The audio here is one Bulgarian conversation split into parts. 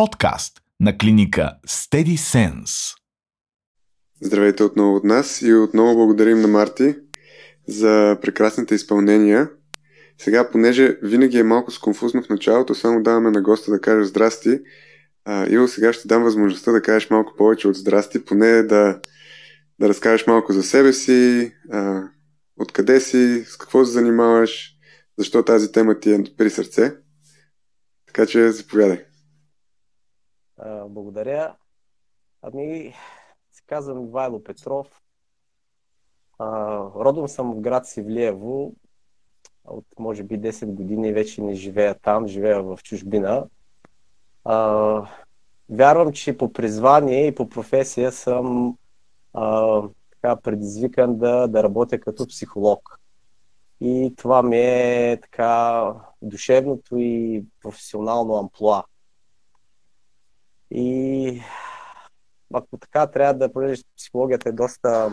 подкаст на клиника Steady Sense. Здравейте отново от нас и отново благодарим на Марти за прекрасните изпълнения. Сега, понеже винаги е малко сконфузно в началото, само даваме на госта да каже здрасти. А, Иво, сега ще дам възможността да кажеш малко повече от здрасти, поне да, да разкажеш малко за себе си, а, откъде си, с какво се занимаваш, защо тази тема ти е при сърце. Така че заповядай. Благодаря. Ами, се казвам Вайло Петров. А, родом съм в град Сивлиево. От може би 10 години вече не живея там, живея в чужбина. А, вярвам, че по призвание и по професия съм а, така предизвикан да, да работя като психолог. И това ми е така душевното и професионално амплуа. И ако така трябва да понеже психологията е доста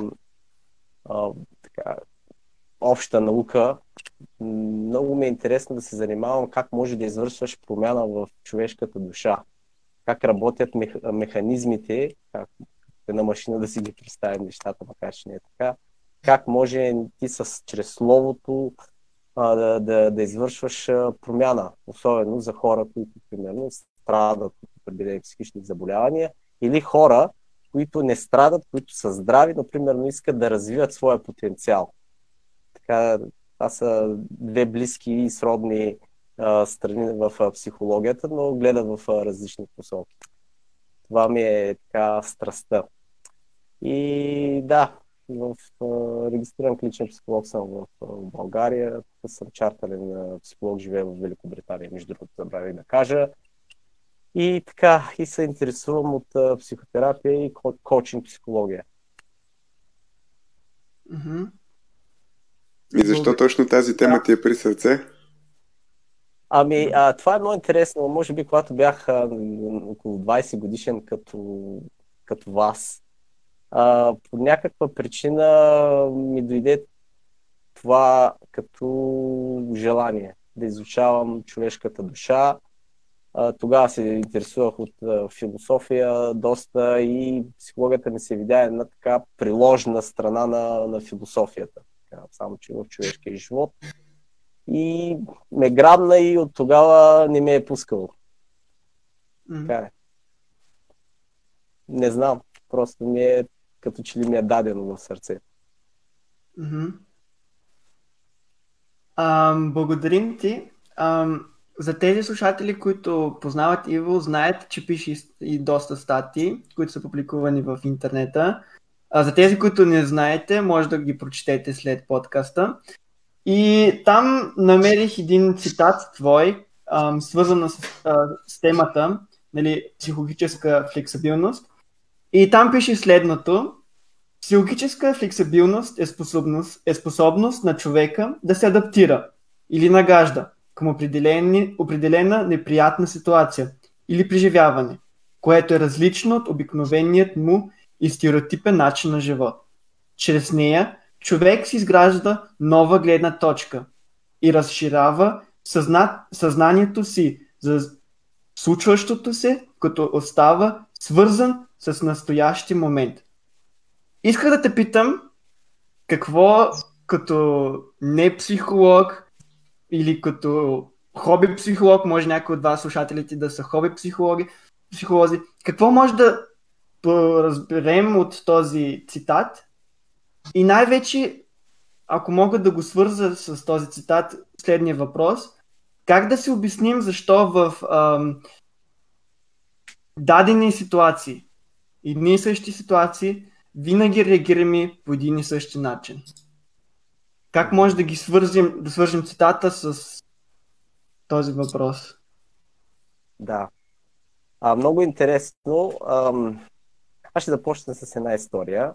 а, така, обща наука, много ми е интересно да се занимавам как може да извършваш промяна в човешката душа, как работят мех, механизмите, как една машина да си ги представим нещата, макар че не е така, как може ти с, чрез словото а, да, да, да извършваш промяна, особено за хора, които примерно страдат от определени психични заболявания, или хора, които не страдат, които са здрави, но примерно искат да развиват своя потенциал. Така, това са две близки и сродни а, страни в а, психологията, но гледат в а, различни посоки. Това ми е така страстта. И да, в а, регистриран клиничен психолог съм в, а, България. Тук съм чартален психолог, живея в Великобритания, между другото, забравих да кажа. И така, и се интересувам от а, психотерапия и ко- коучинг психология. Mm-hmm. И защо точно тази тема ти е при сърце? Ами, а, това е много интересно. Може би, когато бях а, около 20 годишен като, като вас, а, по някаква причина ми дойде това като желание да изучавам човешката душа. Тогава се интересувах от философия доста и психологията ми се видя една така приложна страна на, на философията. Само, че в човешкия живот. И ме грабна и от тогава не ме е пускало. Mm-hmm. Така е. Не знам. Просто ми е като че ли ми е дадено в сърце. Mm-hmm. Um, благодарим ти. Um, за тези слушатели, които познават Иво, знаят, че пише и доста статии, които са публикувани в интернета. А за тези, които не знаете, може да ги прочетете след подкаста. И там намерих един цитат твой, свързан с, с темата, нали, психологическа флексибилност. И там пише следното. Психологическа флексибилност е способност, е способност на човека да се адаптира или нагажда към определена неприятна ситуация или преживяване, което е различно от обикновеният му и стереотипен начин на живот. Чрез нея човек си изгражда нова гледна точка и разширява съзна... съзнанието си за случващото се, като остава свързан с настоящия момент. Исках да те питам, какво като не психолог или като хоби психолог, може някой от вас слушателите да са хоби психологи, психолози, какво може да разберем от този цитат? И най-вече, ако мога да го свърза с този цитат, следния въпрос, как да си обясним защо в ам, дадени ситуации, едни и същи ситуации, винаги реагираме по един и същи начин? Как може да ги свързим, да свържим цитата с този въпрос? Да. А, много интересно. Ам, аз ще започна с една история.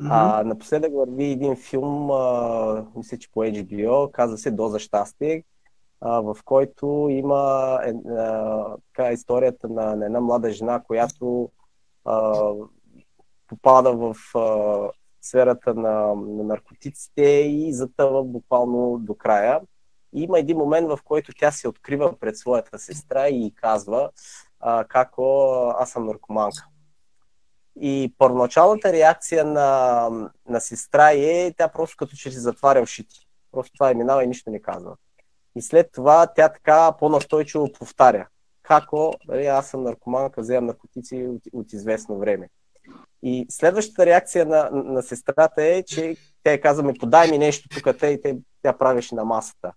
Mm-hmm. А, напоследък върви един филм, а, мисля, че по HBO, казва се Доза щастие, а, в който има е, а, така, историята на, на една млада жена, която а, попада в а, сферата на, на наркотиците и затъва буквално до края. И има един момент, в който тя се открива пред своята сестра и казва, а, како аз съм наркоманка. И първоначалната реакция на, на сестра е, тя просто като че си затваря ушите. Просто това е минава и нищо не казва. И след това тя така по-настойчиво повтаря. Како, дали, аз съм наркоманка, вземам наркотици от, от известно време. И следващата реакция на, на сестрата е, че те казваме, подай ми нещо тук, те, те, тя правеше на масата.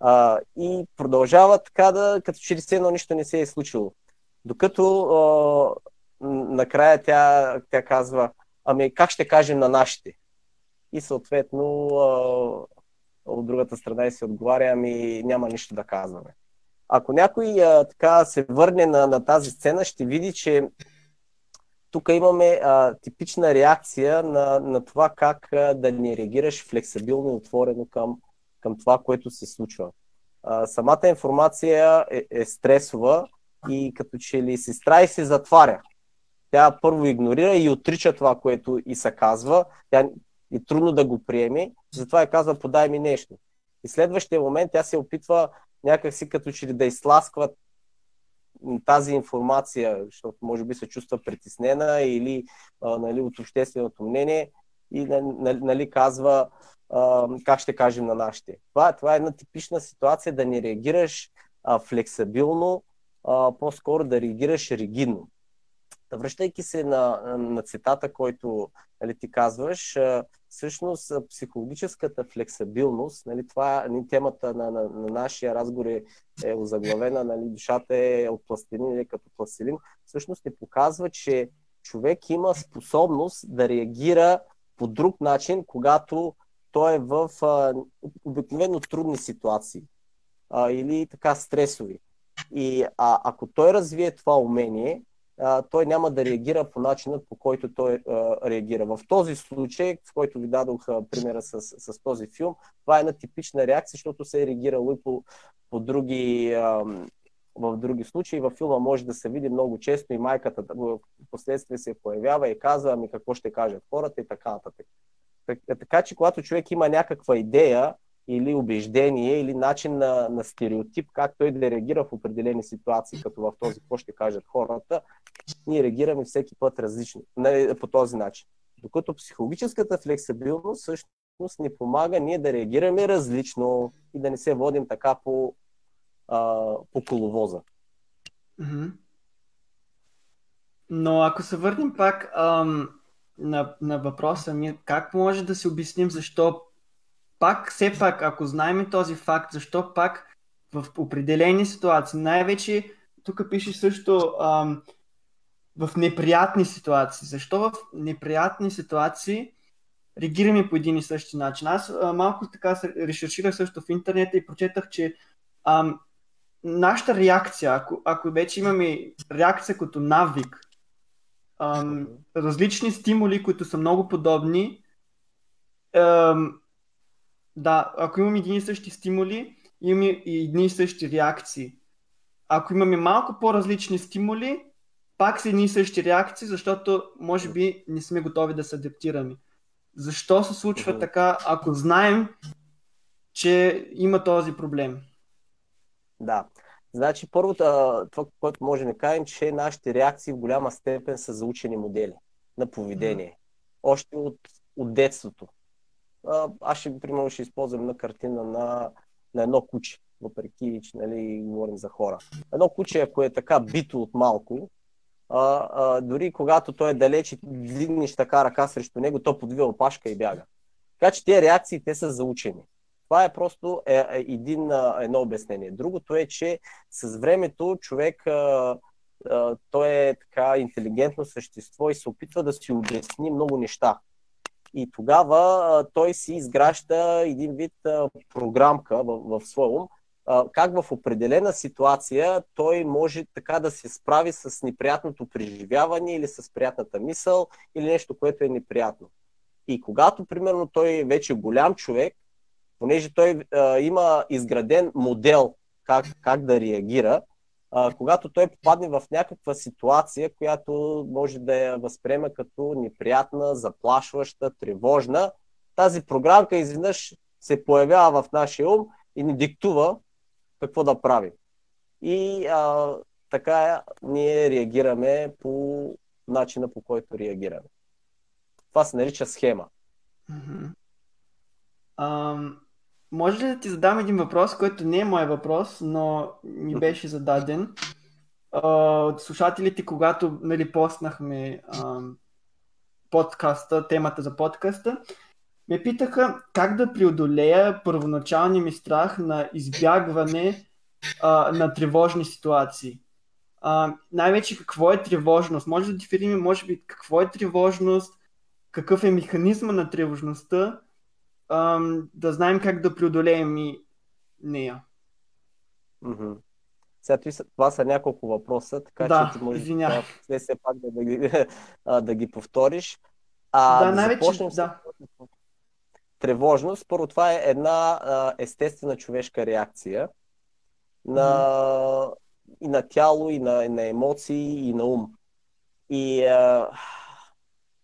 А, и продължава така да, като че ли едно нищо не се е случило. Докато а, накрая тя, тя казва, ами как ще кажем на нашите? И съответно а, от другата страна и се отговаря, ами няма нищо да казваме. Ако някой а, така се върне на, на тази сцена, ще види, че тук имаме а, типична реакция на, на това как а, да не реагираш флексибилно и отворено към, към това, което се случва. А, самата информация е, е стресова и като че ли сестра и се затваря. Тя първо игнорира и отрича това, което и се казва. Тя е трудно да го приеме, затова я казва подай ми нещо. И следващия момент тя се опитва някакси като че ли да изтласква тази информация, защото може би се чувства притеснена или а, нали, от общественото мнение и нали, казва а, как ще кажем на нашите. Това, това е една типична ситуация да не реагираш а, флексибилно, а, по-скоро да реагираш ригидно. Връщайки се на, на цитата, който нали, ти казваш, всъщност психологическата флексибилност, нали, това нали, темата на, на, на нашия разговор е, е озаглавена, нали, душата е от пластилин или като пластилин, всъщност ни показва, че човек има способност да реагира по друг начин, когато той е в а, обикновено трудни ситуации а, или така стресови. И а, ако той развие това умение, а, той няма да реагира по начина, по който той а, реагира. В този случай, в който ви дадох а, примера с, с този филм, това е една типична реакция, защото се е реагирало и по, по други, а, в други случаи. Във филма може да се види много често и майката в последствие се появява и казва, ами какво ще кажат хората и така нататък. Така че, когато човек има някаква идея, или убеждение, или начин на, на стереотип, как той да реагира в определени ситуации, като в този, какво ще кажат хората, ние реагираме всеки път различно, по този начин. Докато психологическата флексибилност всъщност ни помага ние да реагираме различно и да не се водим така по, а, по коловоза. Но ако се върнем пак ам, на, на въпроса ми, как може да се обясним защо пак, все пак, ако знаем този факт, защо пак в определени ситуации, най-вече тук пише също ам, в неприятни ситуации. Защо в неприятни ситуации реагираме по един и същи начин? Аз а, малко така се решерширах също в интернета и прочетах, че ам, нашата реакция, ако, ако вече имаме реакция като навик, ам, различни стимули, които са много подобни, ам, да, ако имаме едни и същи стимули, имаме и едни и същи реакции. Ако имаме малко по-различни стимули, пак са едни и същи реакции, защото може би не сме готови да се адаптираме. Защо се случва uh-huh. така, ако знаем, че има този проблем? Да. Значи, първо, това, което може да кажем, че нашите реакции в голяма степен са заучени модели на поведение. Mm-hmm. Още от, от детството аз ще, примерно, ще използвам на картина на, на едно куче, въпреки, че нали, говорим за хора. Едно куче, ако е така бито от малко, а, а, дори когато той е далеч и дигнеш така ръка срещу него, то подвива опашка и бяга. Така че тези реакции, те са заучени. Това е просто е, е, един, едно обяснение. Другото е, че с времето човек а, а, той е така интелигентно същество и се опитва да си обясни много неща. И тогава той си изгражда един вид програмка в, в своя ум, как в определена ситуация той може така да се справи с неприятното преживяване или с приятната мисъл или нещо, което е неприятно. И когато, примерно, той вече е голям човек, понеже той а, има изграден модел как, как да реагира, а, когато той попадне в някаква ситуация, която може да я възприема като неприятна, заплашваща, тревожна, тази програмка изведнъж се появява в нашия ум и ни диктува какво да правим. И а, така ние реагираме по начина по който реагираме. Това се нарича схема. Мгм. Ам, може ли да ти задам един въпрос, който не е мой въпрос, но ми беше зададен а, от слушателите, когато нали, поснахме ам, подкаста, темата за подкаста. Ме питаха как да преодолея първоначалния ми страх на избягване а, на тревожни ситуации. А, най-вече какво е тревожност? Може да дефинираме, може би, какво е тревожност, какъв е механизма на тревожността, ам, да знаем как да преодолеем и нея. Мгм. Сега това са, няколко въпроса, така Да, че ти можеш да, все пак да, да, ги, да ги повториш. А, да, да най-вече, започнем с да. тревожност. Първо, това е една а, естествена човешка реакция на, и на тяло, и на, и на емоции, и на ум. И а,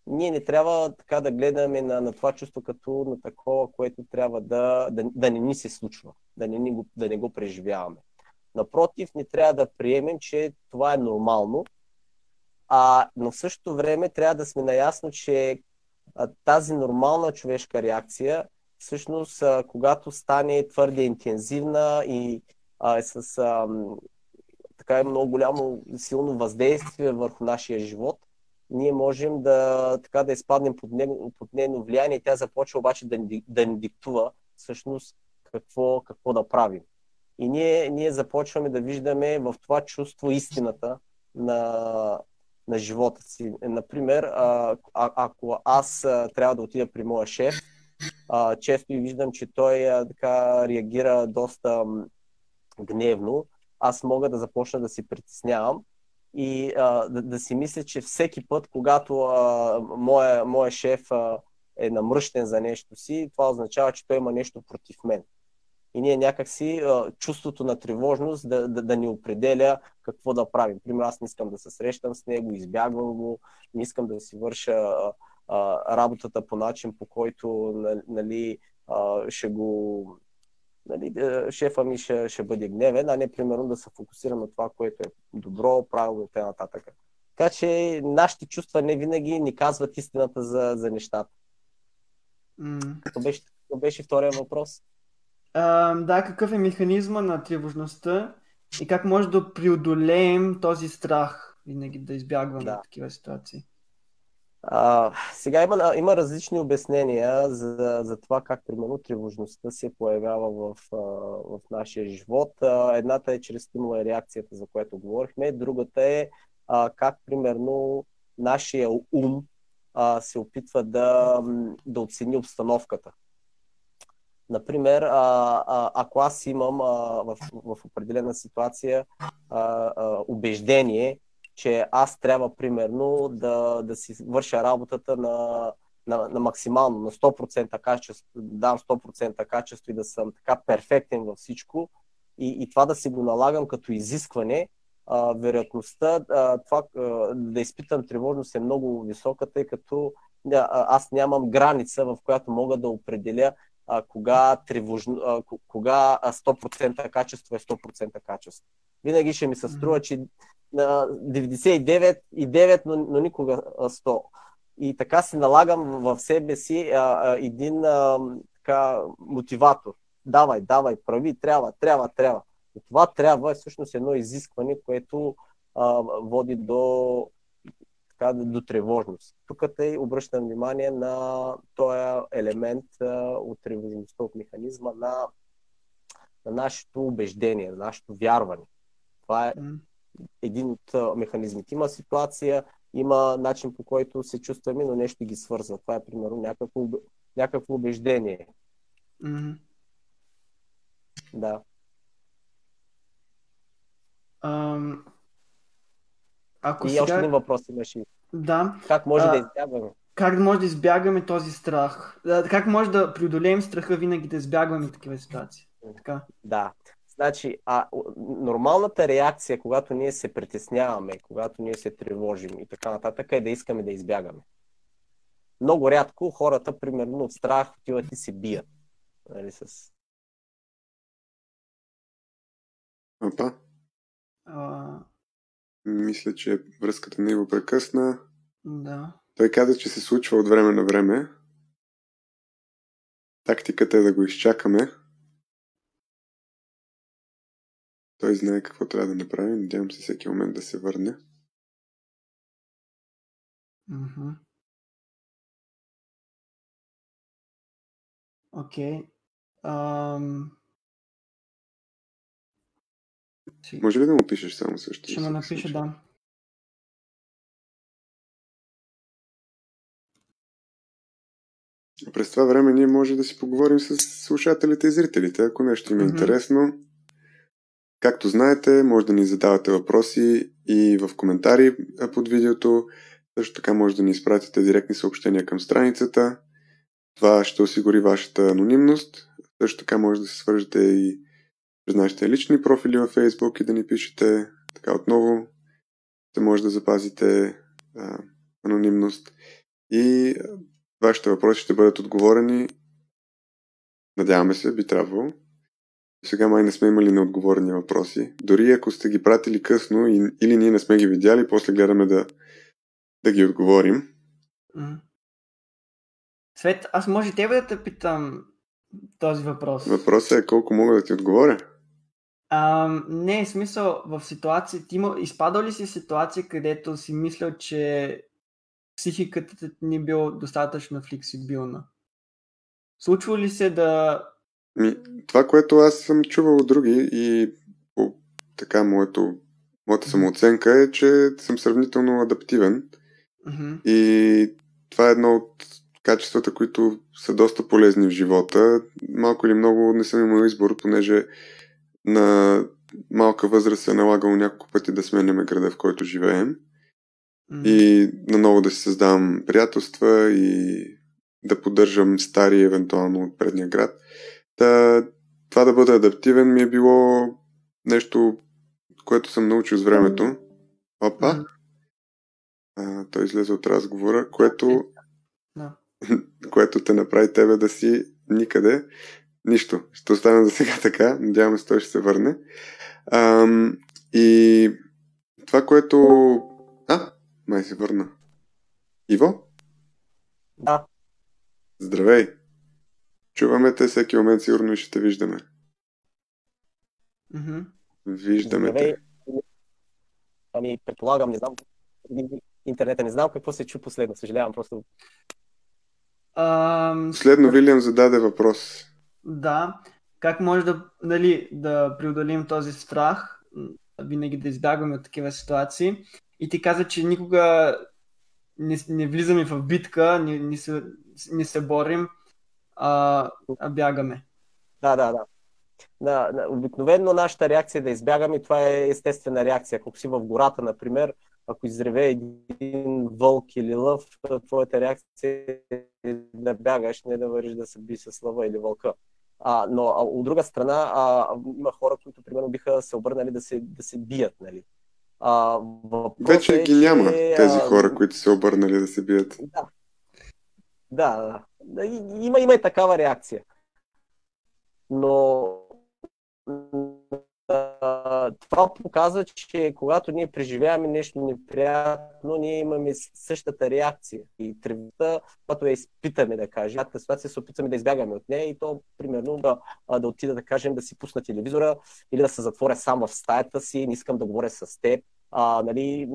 ние не трябва така да гледаме на, на това чувство като на такова, което трябва да, да, да не ни се случва, да не, ни го, да не го преживяваме. Напротив, не трябва да приемем, че това е нормално, а, но в същото време трябва да сме наясно, че а, тази нормална човешка реакция, всъщност, а, когато стане твърде интензивна и а, е с а, така е много голямо силно въздействие върху нашия живот, ние можем да, така, да изпаднем под, него, под нейно влияние тя започва обаче да ни, да ни диктува всъщност какво, какво да правим. И ние, ние започваме да виждаме в това чувство истината на, на живота си. Например, а, ако аз а, трябва да отида при моя шеф, а, често и виждам, че той а, така реагира доста гневно, аз мога да започна да се притеснявам и а, да, да си мисля, че всеки път, когато а, моя, моя шеф а, е намръщен за нещо си, това означава, че той има нещо против мен. И ние някакси а, чувството на тревожност да, да, да ни определя какво да правим. Примерно аз не искам да се срещам с него, избягвам го, не искам да си върша а, а, работата по начин, по който нали, а, ще го нали, шефа ми ще, ще бъде гневен, а не примерно да се фокусирам на това, което е добро, правилно и т.н. Така че нашите чувства не винаги ни казват истината за, за нещата. То беше, то беше втория въпрос. А, да, какъв е механизма на тревожността и как може да преодолеем този страх винаги да избягваме Да. такива ситуации? А, сега има, има различни обяснения за, за това как, примерно, тревожността се появява в, в нашия живот. Едната е чрез стимула и реакцията, за което говорихме. Другата е а, как, примерно, нашия ум а, се опитва да, да оцени обстановката. Например, а, а, ако аз имам а, в, в определена ситуация а, а, убеждение, че аз трябва примерно да, да си върша работата на, на, на максимално, на 100% качество, да дам 100% качество и да съм така перфектен във всичко и, и това да си го налагам като изискване, а, вероятността а, това, а, да изпитам тревожност е много висока, тъй като а, аз нямам граница, в която мога да определя а, кога, тревожно, а, кога а, 100% качество е 100% качество. Винаги ще ми се струва, че 99,9, но, но никога а, 100. И така си налагам в себе си а, а, един а, така, мотиватор. Давай, давай, прави, трябва, трябва, трябва. И това трябва е всъщност едно изискване, което а, води до, така, до тревожност. Тук те обръщам внимание на този елемент а, от тревожността, от механизма на, на нашето убеждение, на нашето вярване. Това е. Един от механизмите. Има ситуация, има начин по който се чувстваме, но нещо ги свързва. Това е примерно някакво, някакво убеждение. М. Да. Ам, Ако И сега... още един въпрос имаш. и Да, Как може А, да избягваме? как може да избягаме този страх? Как може да преодолеем страха винаги да избягваме такива ситуации? Така. Да. Значи, а, нормалната реакция, когато ние се притесняваме, когато ние се тревожим и така нататък, е да искаме да избягаме. Много рядко хората, примерно от страх, отиват и се бият. Нали, с... Опа. А, Мисля, че връзката не го прекъсна. Да. Той каза, че се случва от време на време. Тактиката е да го изчакаме. Той знае какво трябва да направи. Надявам се всеки момент да се върне. Мгм. Окей. Ам, Ще, Може ли да му пишеш само също? ще му напиша, да. През това време ние може да си поговорим с слушателите и зрителите, ако нещо им е Мгм. интересно. Както знаете, може да ни задавате въпроси и в коментари под видеото. Също така може да ни изпратите директни съобщения към страницата. Това ще осигури вашата анонимност. Също така може да се свържете и през нашите лични профили във Facebook и да ни пишете. Така отново ще може да запазите а, анонимност. И вашите въпроси ще бъдат отговорени. Надяваме се, би трябвало. Сега май не сме имали неотговорени въпроси. Дори ако сте ги пратили късно и, или ние не сме ги видяли, после гледаме да, да ги отговорим. Свет, аз може тебе да те питам този въпрос. Въпросът е колко мога да ти отговоря. А, не, в смисъл, в ситуация, ти има, изпадал ли си ситуация, където си мислял, че психиката ти не бил достатъчно флексибилна? Случва ли се да... Ми, това, което аз съм чувал от други и по така моето, моята самооценка е, че съм сравнително адаптивен. Мгм, и това е едно от качествата, които са доста полезни в живота. Малко или много не съм имал избор, понеже на малка възраст се е налагало няколко пъти да сменяме града, в който живеем. М, и наново да си създавам приятелства и да поддържам стари, евентуално от предния град. Та, това да бъда адаптивен ми е било нещо, което съм научил с времето. Опа! А, той излезе от разговора, което, което те направи тебе да си никъде. Нищо. Ще остане за сега така. Надявам се той ще се върне. Ам, и това, което... А, май се върна. Иво? Да, Здравей! Чуваме те всеки момент, сигурно и ще те виждаме. мгм. Виждаме здравей. те. Ами, предполагам, не знам. Интернета не знам какво се чу последно. Съжалявам, просто Ам, Последно Вилиам зададе въпрос. Да, как може да, нали, да преодолим този страх, винаги да избягваме от такива ситуации. И ти каза, че никога не, не влизаме в битка, не, не, се, не се борим, а, а бягаме. Да, да, да. Да. Обикновено нашата реакция е да избягаме, това е естествена реакция. Ако си в гората, например, ако изреве един вълк или лъв, твоята реакция е да бягаш, не да вървиш да се би с лъва или вълка. А, но а, от друга страна, а, има хора, които примерно биха се обърнали да се, да се бият. Нали? А, Вече е, ги няма че, тези хора, които се обърнали да се бият. Да. Да, да. Има, има и такава реакция. Но това показва, че когато ние преживяваме нещо неприятно, ние имаме същата реакция. И тревогата, когато я изпитаме, да кажем, тази ситуация се опитваме да избягаме от нея и то, примерно, да, да отида, да кажем, да си пусна телевизора или да се затворя сам в стаята си, не искам да говоря с теб. А, нали,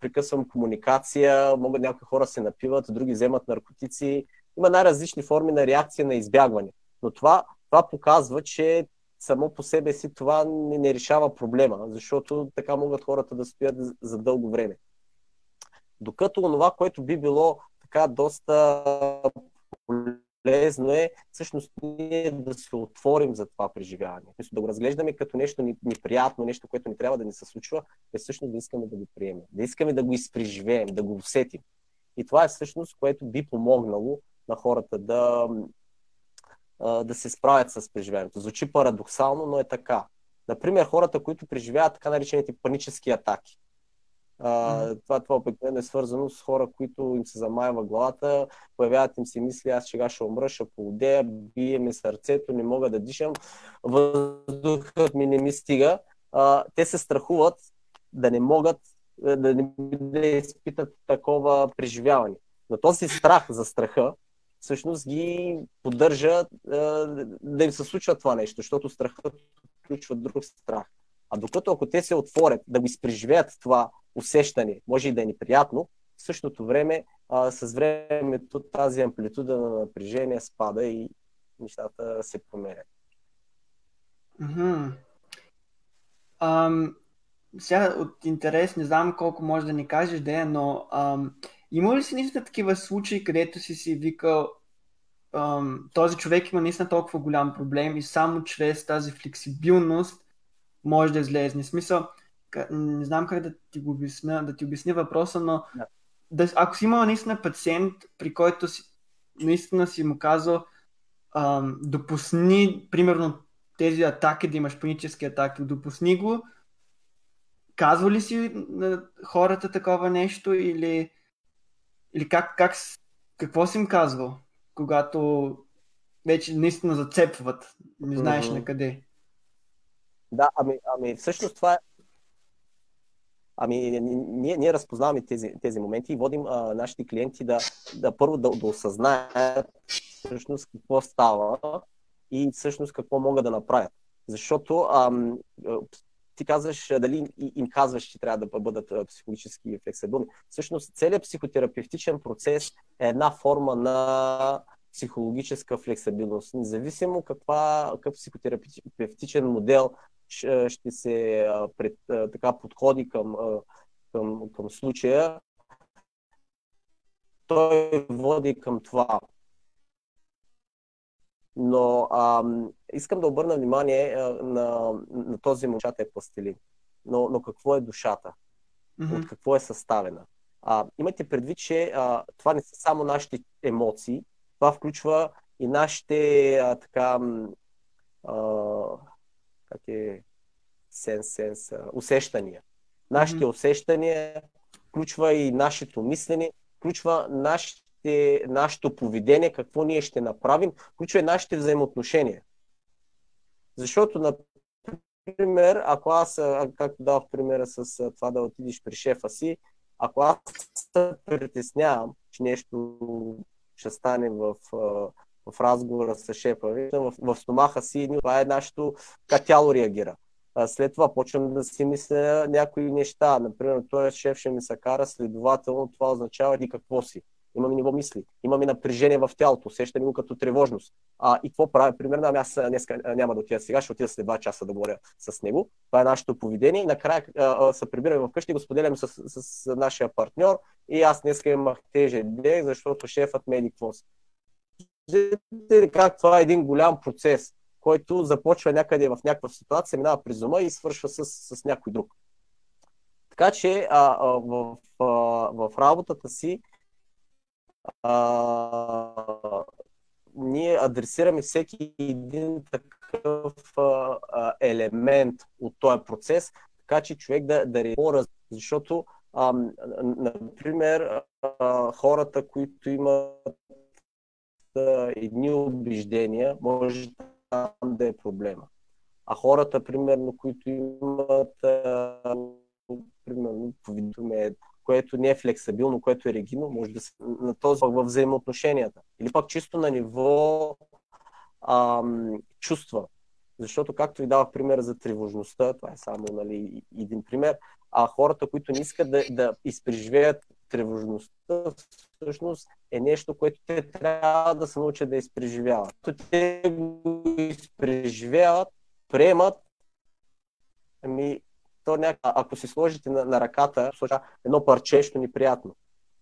прекъсвам комуникация, могат някои хора се напиват, други вземат наркотици. Има най-различни форми на реакция на избягване. Но това, това показва, че само по себе си това не, не решава проблема, защото така могат хората да стоят за- дълго време. Докато това, което би било така доста полезно е всъщност ние да се отворим за това преживяване. Да го разглеждаме като нещо неприятно, нещо, което ни трябва да ни се случва, е всъщност да искаме да го приемем, да искаме да го изпреживеем, да го усетим. И това е всъщност, което би помогнало на хората да, да се справят с преживяването. Звучи парадоксално, но е така. Например, хората, които преживяват така наречените панически атаки. А, това, това обикновено е свързано с хора, които им се замаява главата, появяват им се мисли, аз сега ще умра, ще полудея, бие ми сърцето, не мога да дишам, въздухът ми не ми стига. А, те се страхуват да не могат да не да изпитат такова преживяване. Но този страх за страха всъщност ги поддържа да им се случва това нещо, защото страхът включва друг страх. А докато ако те се отворят да го изпреживеят това усещане, може и да е неприятно, в същото време, а, с времето тази амплитуда на напрежение спада и нещата се променят. Mm-hmm. Ам, сега от интерес, не знам колко може да ни кажеш, да но ам, има ли си наистина такива случаи, където си си викал ам, този човек има наистина толкова голям проблем и само чрез тази флексибилност може да излезне. Смисъл, не знам как да ти го обясня, да ти обясня въпроса, но. Да, ако си имал наистина пациент, при който си, наистина си му казал ам, допусни, примерно, тези атаки, да имаш панически атаки, допусни го, казва ли си на хората такова нещо или, или как, как, какво си им казвал, когато вече наистина зацепват, не знаеш mm-hmm. на къде? Да, ами, ами всъщност това е Ами, ние, ние разпознаваме тези, тези моменти и водим а, нашите клиенти да, да първо да, да осъзнаят всъщност какво става и всъщност какво могат да направят. Защото ам, ти казваш, дали им казваш, че трябва да бъдат психологически флексибилни. Всъщност целият психотерапевтичен процес е една форма на психологическа флексибилност. Независимо каква, какъв психотерапевтичен модел ще се пред, така подходи към, към, към случая, той води към това. Но а, искам да обърна внимание а, на, на този момчата е пластилин. Но, но какво е душата? Mm-hmm. От какво е съставена? А, имайте предвид, че а, това не са само нашите емоции, това включва и нашите а, така а, как е сенс, сенс, усещания. Нашите mm-hmm. усещания включва и нашето мислене, включва нашите, нашето поведение, какво ние ще направим, включва и нашите взаимоотношения. Защото, например, ако аз, както дадох примера с това да отидеш при шефа си, ако аз се притеснявам, че нещо ще стане в, в разговора с шефа, в, в стомаха си, това е нашето, как тяло реагира. След това почвам да си мисля някои неща. Например, този шеф ще ми се кара, следователно това означава и какво си. Имаме ниво мисли, имаме напрежение в тялото, усещаме го като тревожност. А, и какво правя? Примерно, ами аз днес няма да отида сега, ще отида след 2 часа да говоря с него. Това е нашето поведение. И накрая се прибираме вкъщи и го споделяме с, с, с, нашия партньор. И аз днес имах тежен ден, защото шефът ме е си. Как това е един голям процес който започва някъде в някаква ситуация, минава през ума и свършва с, с някой друг. Така че а, а, в, а, в работата си а, ние адресираме всеки един такъв а, елемент от този процес, така че човек да, да реагира, защото, а, например, а, хората, които имат едни убеждения, може там да е проблема. А хората, примерно, които имат а, примерно, поведение, което не е флексибилно, което е регидно, може да се на този във взаимоотношенията. Или пак чисто на ниво ам, чувства. Защото, както ви давах пример за тревожността, това е само нали, един пример, а хората, които не искат да, да изпреживеят тревожността, всъщност е нещо, което те трябва да се научат да изпреживяват. Те го изпреживяват, приемат, ами, то няк... ако си сложите на, на ръката едно парче, нещо неприятно.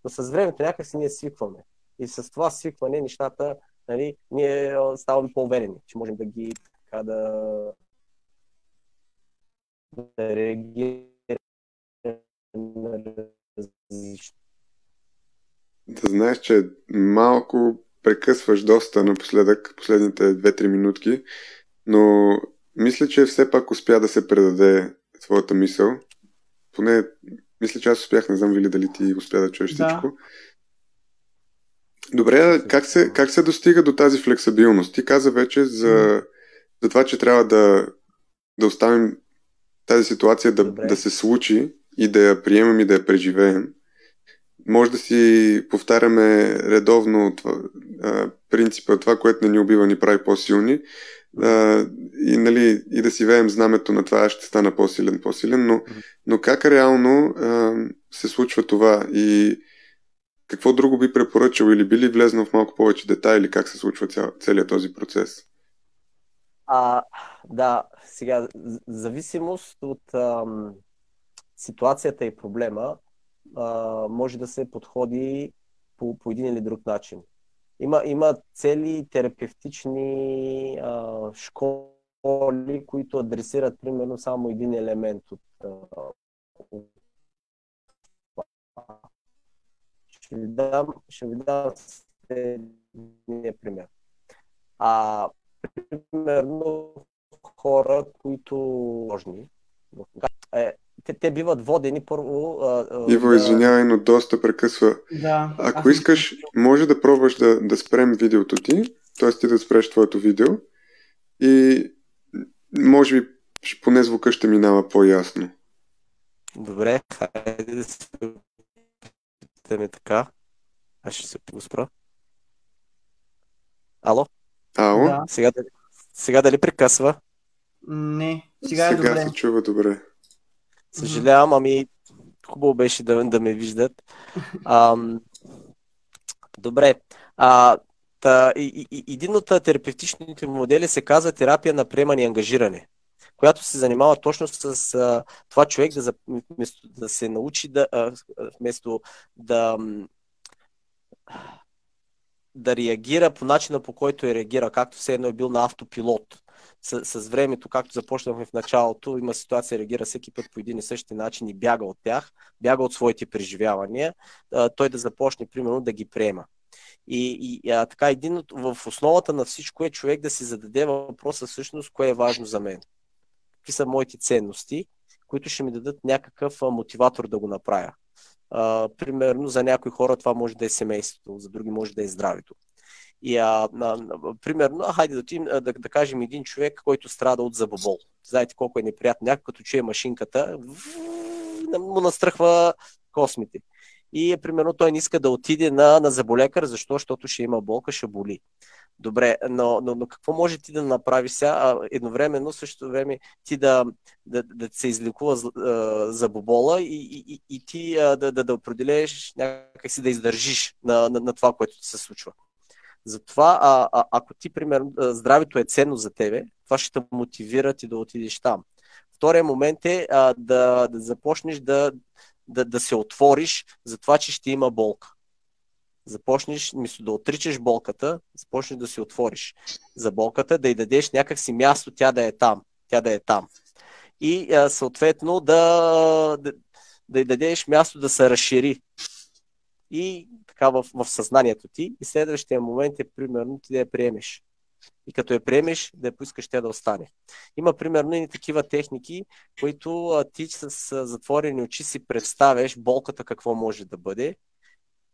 Но с времето някак си ние свикваме. И с това свикване нещата, нали, ние ставаме по-уверени, че можем да ги така да, да реагираме различно. Да знаеш, че малко прекъсваш доста напоследък, последните 2-3 минутки, но мисля, че все пак успя да се предаде твоята мисъл. Поне, мисля, че аз успях, не знам Вили дали ти успя да чуеш да. всичко. Добре, как се, как се достига до тази флексибилност? Ти каза вече за, за това, че трябва да, да оставим тази ситуация да, да се случи и да я приемем и да я преживеем. Може да си повтаряме редовно това, а, принципа, това, което не ни убива, ни прави по-силни. А, и, нали, и да си веем знамето на това, аз ще стана по-силен, по-силен, но, но как реално а, се случва това и какво друго би препоръчал или би ли влезнал в малко повече детайли как се случва цял, целият този процес? А, да, сега, зависимост от ам, ситуацията и проблема а, може да се подходи по, по един или друг начин. Има, има цели терапевтични а, школи, които адресират примерно само един елемент от, от ще ви дам, ще ви дам следния пример. А, примерно хора, които е, те, те биват водени първо. А, Иво, да... извинявай, но доста прекъсва. Да. Ако аз... искаш, може да пробваш да, да спрем видеото ти, т.е. ти да спреш твоето видео и може би поне звука ще минава по-ясно. Добре, хайде да се опитаме така. Аз ще се го спра. Ало? Ало? Да. Сега, сега дали прекъсва? Не, сега е сега добре. се чува добре. Съжалявам, ами хубаво беше да, да ме виждат. Ам, добре. А, та, и, и, един от терапевтичните модели се казва терапия на приемане и ангажиране, която се занимава точно с а, това човек да, вместо да се научи да, а, вместо да да реагира по начина по който е реагира, както все едно е бил на автопилот с, с времето, както започнахме в началото, има ситуация, реагира всеки път по един и същи начин и бяга от тях, бяга от своите преживявания, той да започне, примерно, да ги приема. И, и а, така, един от, в основата на всичко е човек да си зададе въпроса всъщност, кое е важно за мен. Какви са моите ценности, които ще ми дадат някакъв а, мотиватор да го направя. А, примерно за някои хора това може да е семейството, за други може да е здравето. И а, а, примерно, хайде да, отим, да, да кажем един човек, който страда от забобол. Знаете колко е неприятно. Някой като чуе машинката, му настръхва космите. И примерно той не иска да отиде на, на заболекар, защо? Защото ще има болка, ще боли. Добре, но, но, но какво може ти да направиш сега? Едновременно, също време ти да, да, да се излекува за бобола и, и, и ти да, да, да определиш някакси да издържиш на, на, на това, което ти се случва. Затова, а, а, ако ти, примерно, здравето е ценно за тебе, това ще те мотивира ти да отидеш там. Втория момент е а, да, да започнеш да, да, да се отвориш за това, че ще има болка. Започнеш, мисля, да отричаш болката, започнеш да се отвориш за болката, да й дадеш някакси място тя да е там. Тя да е там. И а, съответно да, да, да й дадеш място да се разшири и така в, в съзнанието ти. И следващия момент е примерно ти да я приемеш. И като я приемеш, да я поискаш тя да остане. Има примерно и такива техники, които а, ти с затворени очи си представяш болката какво може да бъде.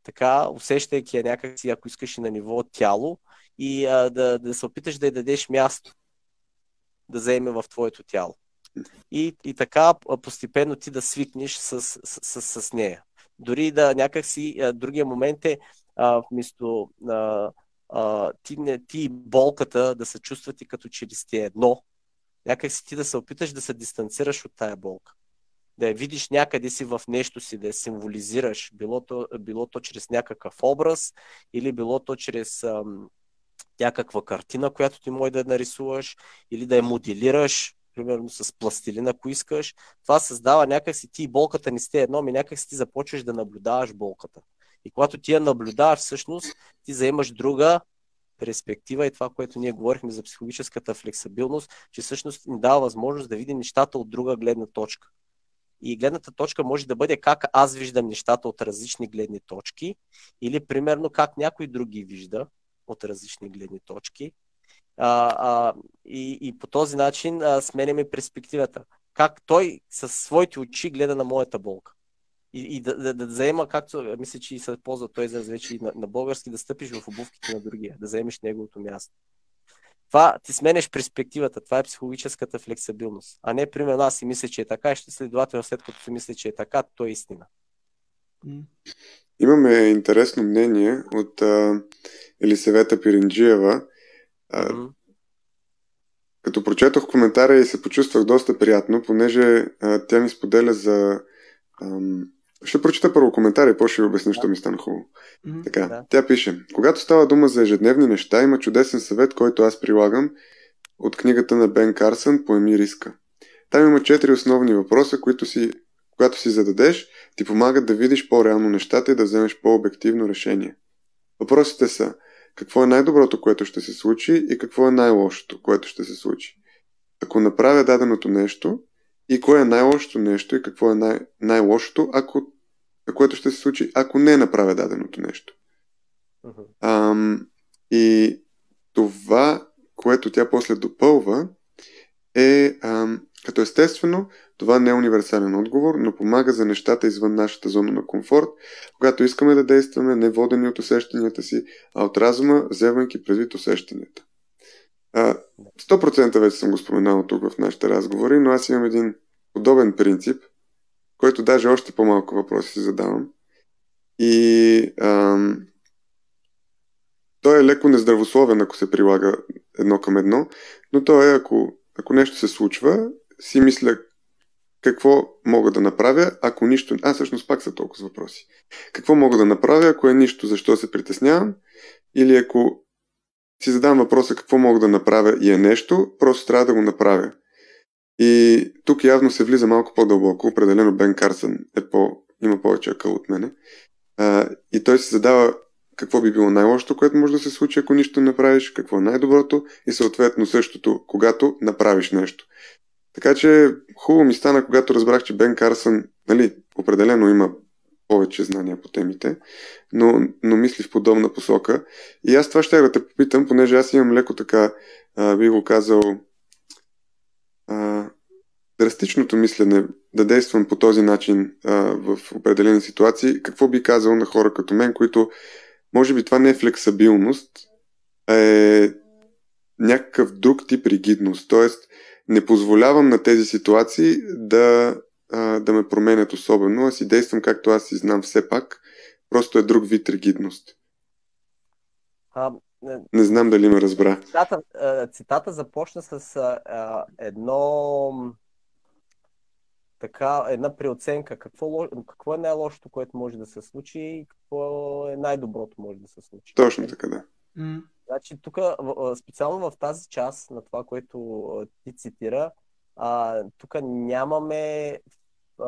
Така, усещайки я някакси, ако искаш и на ниво тяло, и а, да, да се опиташ да й дадеш място да заеме в твоето тяло. И, и така постепенно ти да свикнеш с, с, с, с нея. Дори да някакси другия момент е а, вместо а, а, ти, ти болката да се чувствате като че ли сте едно, някакси ти да се опиташ да се дистанцираш от тая болка. Да я видиш някъде си в нещо си, да я символизираш, било то, било то чрез някакъв образ или било то чрез ам, някаква картина, която ти може да нарисуваш или да я моделираш, примерно с пластилина, ако искаш, това създава някакси ти болката не сте едно, ми някакси ти започваш да наблюдаваш болката. И когато ти я наблюдаваш, всъщност ти заемаш друга перспектива и това, което ние говорихме за психологическата флексибилност, че всъщност ни дава възможност да видим нещата от друга гледна точка. И гледната точка може да бъде как аз виждам нещата от различни гледни точки, или примерно как някой други вижда от различни гледни точки, а, а, и, и по този начин а, сменяме перспективата. Как той със своите очи гледа на моята болка. И, и да, да, да заема, както мисля, че и се ползва той за вече и на, на български, да стъпиш в обувките на другия, да заемеш неговото място. Това ти сменеш перспективата, това е психологическата флексибилност. А не, примерно, аз си мисля, че е така и ще следователно след като си мисля, че е така, то е истина. Имаме интересно мнение от а, Елисевета Пиринджиева. А, Мгм. Като прочетох коментара и се почувствах доста приятно, понеже а, тя ми споделя за... Ам... Ще прочета първо коментар и после ще обясня, що ми стана хубаво. Мгм. Така, Да. тя пише. Когато става дума за ежедневни неща, има чудесен съвет, който аз прилагам от книгата на Бен Карсън Поеми риска. Там има четири основни въпроса, които си, когато си зададеш, ти помагат да видиш по-реално нещата и да вземеш по-обективно решение. Въпросите са какво е най-доброто, което ще се случи и какво е най-лошото, което ще се случи. Ако направя даденото нещо и кое е най-лошото нещо и какво е най- най-лошото, ако, което ще се случи, ако не направя даденото нещо. Мгм. Ам, и това, което тя после допълва, е ам, като естествено, това не е универсален отговор, но помага за нещата извън нашата зона на комфорт, когато искаме да действаме не водени от усещанията си, а от разума, вземайки предвид усещанията. А, 100% вече съм го споменал тук в нашите разговори, но аз имам един подобен принцип, който даже още по-малко въпроси си задавам. И ам, той е леко нездравословен, ако се прилага едно към едно, но то е, ако, ако нещо се случва, си мисля какво мога да направя, ако нищо... А, всъщност пак са толкова въпроси. Какво мога да направя, ако е нищо, защо се притеснявам? Или ако си задам въпроса какво мога да направя и е нещо, просто трябва да го направя. И тук явно се влиза малко по-дълбоко. Определено Бен Карсън е по... има повече акъл от мене. А, и той се задава какво би било най-лошото, което може да се случи, ако нищо не направиш, какво е най-доброто и съответно същото, когато направиш нещо. Така че хубаво ми стана, когато разбрах, че Бен Карсън, нали, определено има повече знания по темите, но, но мисли в подобна посока. И аз това ще да те попитам, понеже аз имам леко така, а, би го казал, а, драстичното мислене да действам по този начин а, в определени ситуации. Какво би казал на хора като мен, които може би това не е флексабилност, а е някакъв друг тип ригидност. Тоест, не позволявам на тези ситуации да, а, да ме променят особено, а си действам както аз си знам все пак. Просто е друг вид ригидност. А, не- Не знам дали ме разбра. цитата, а, цитата започна с а, едно така, една преоценка. Какво, какво е най-лошото, което може да се случи и какво е най-доброто може да се случи. Точно така, да. Значи тук специално в тази част на това, което ти цитира, тук нямаме а,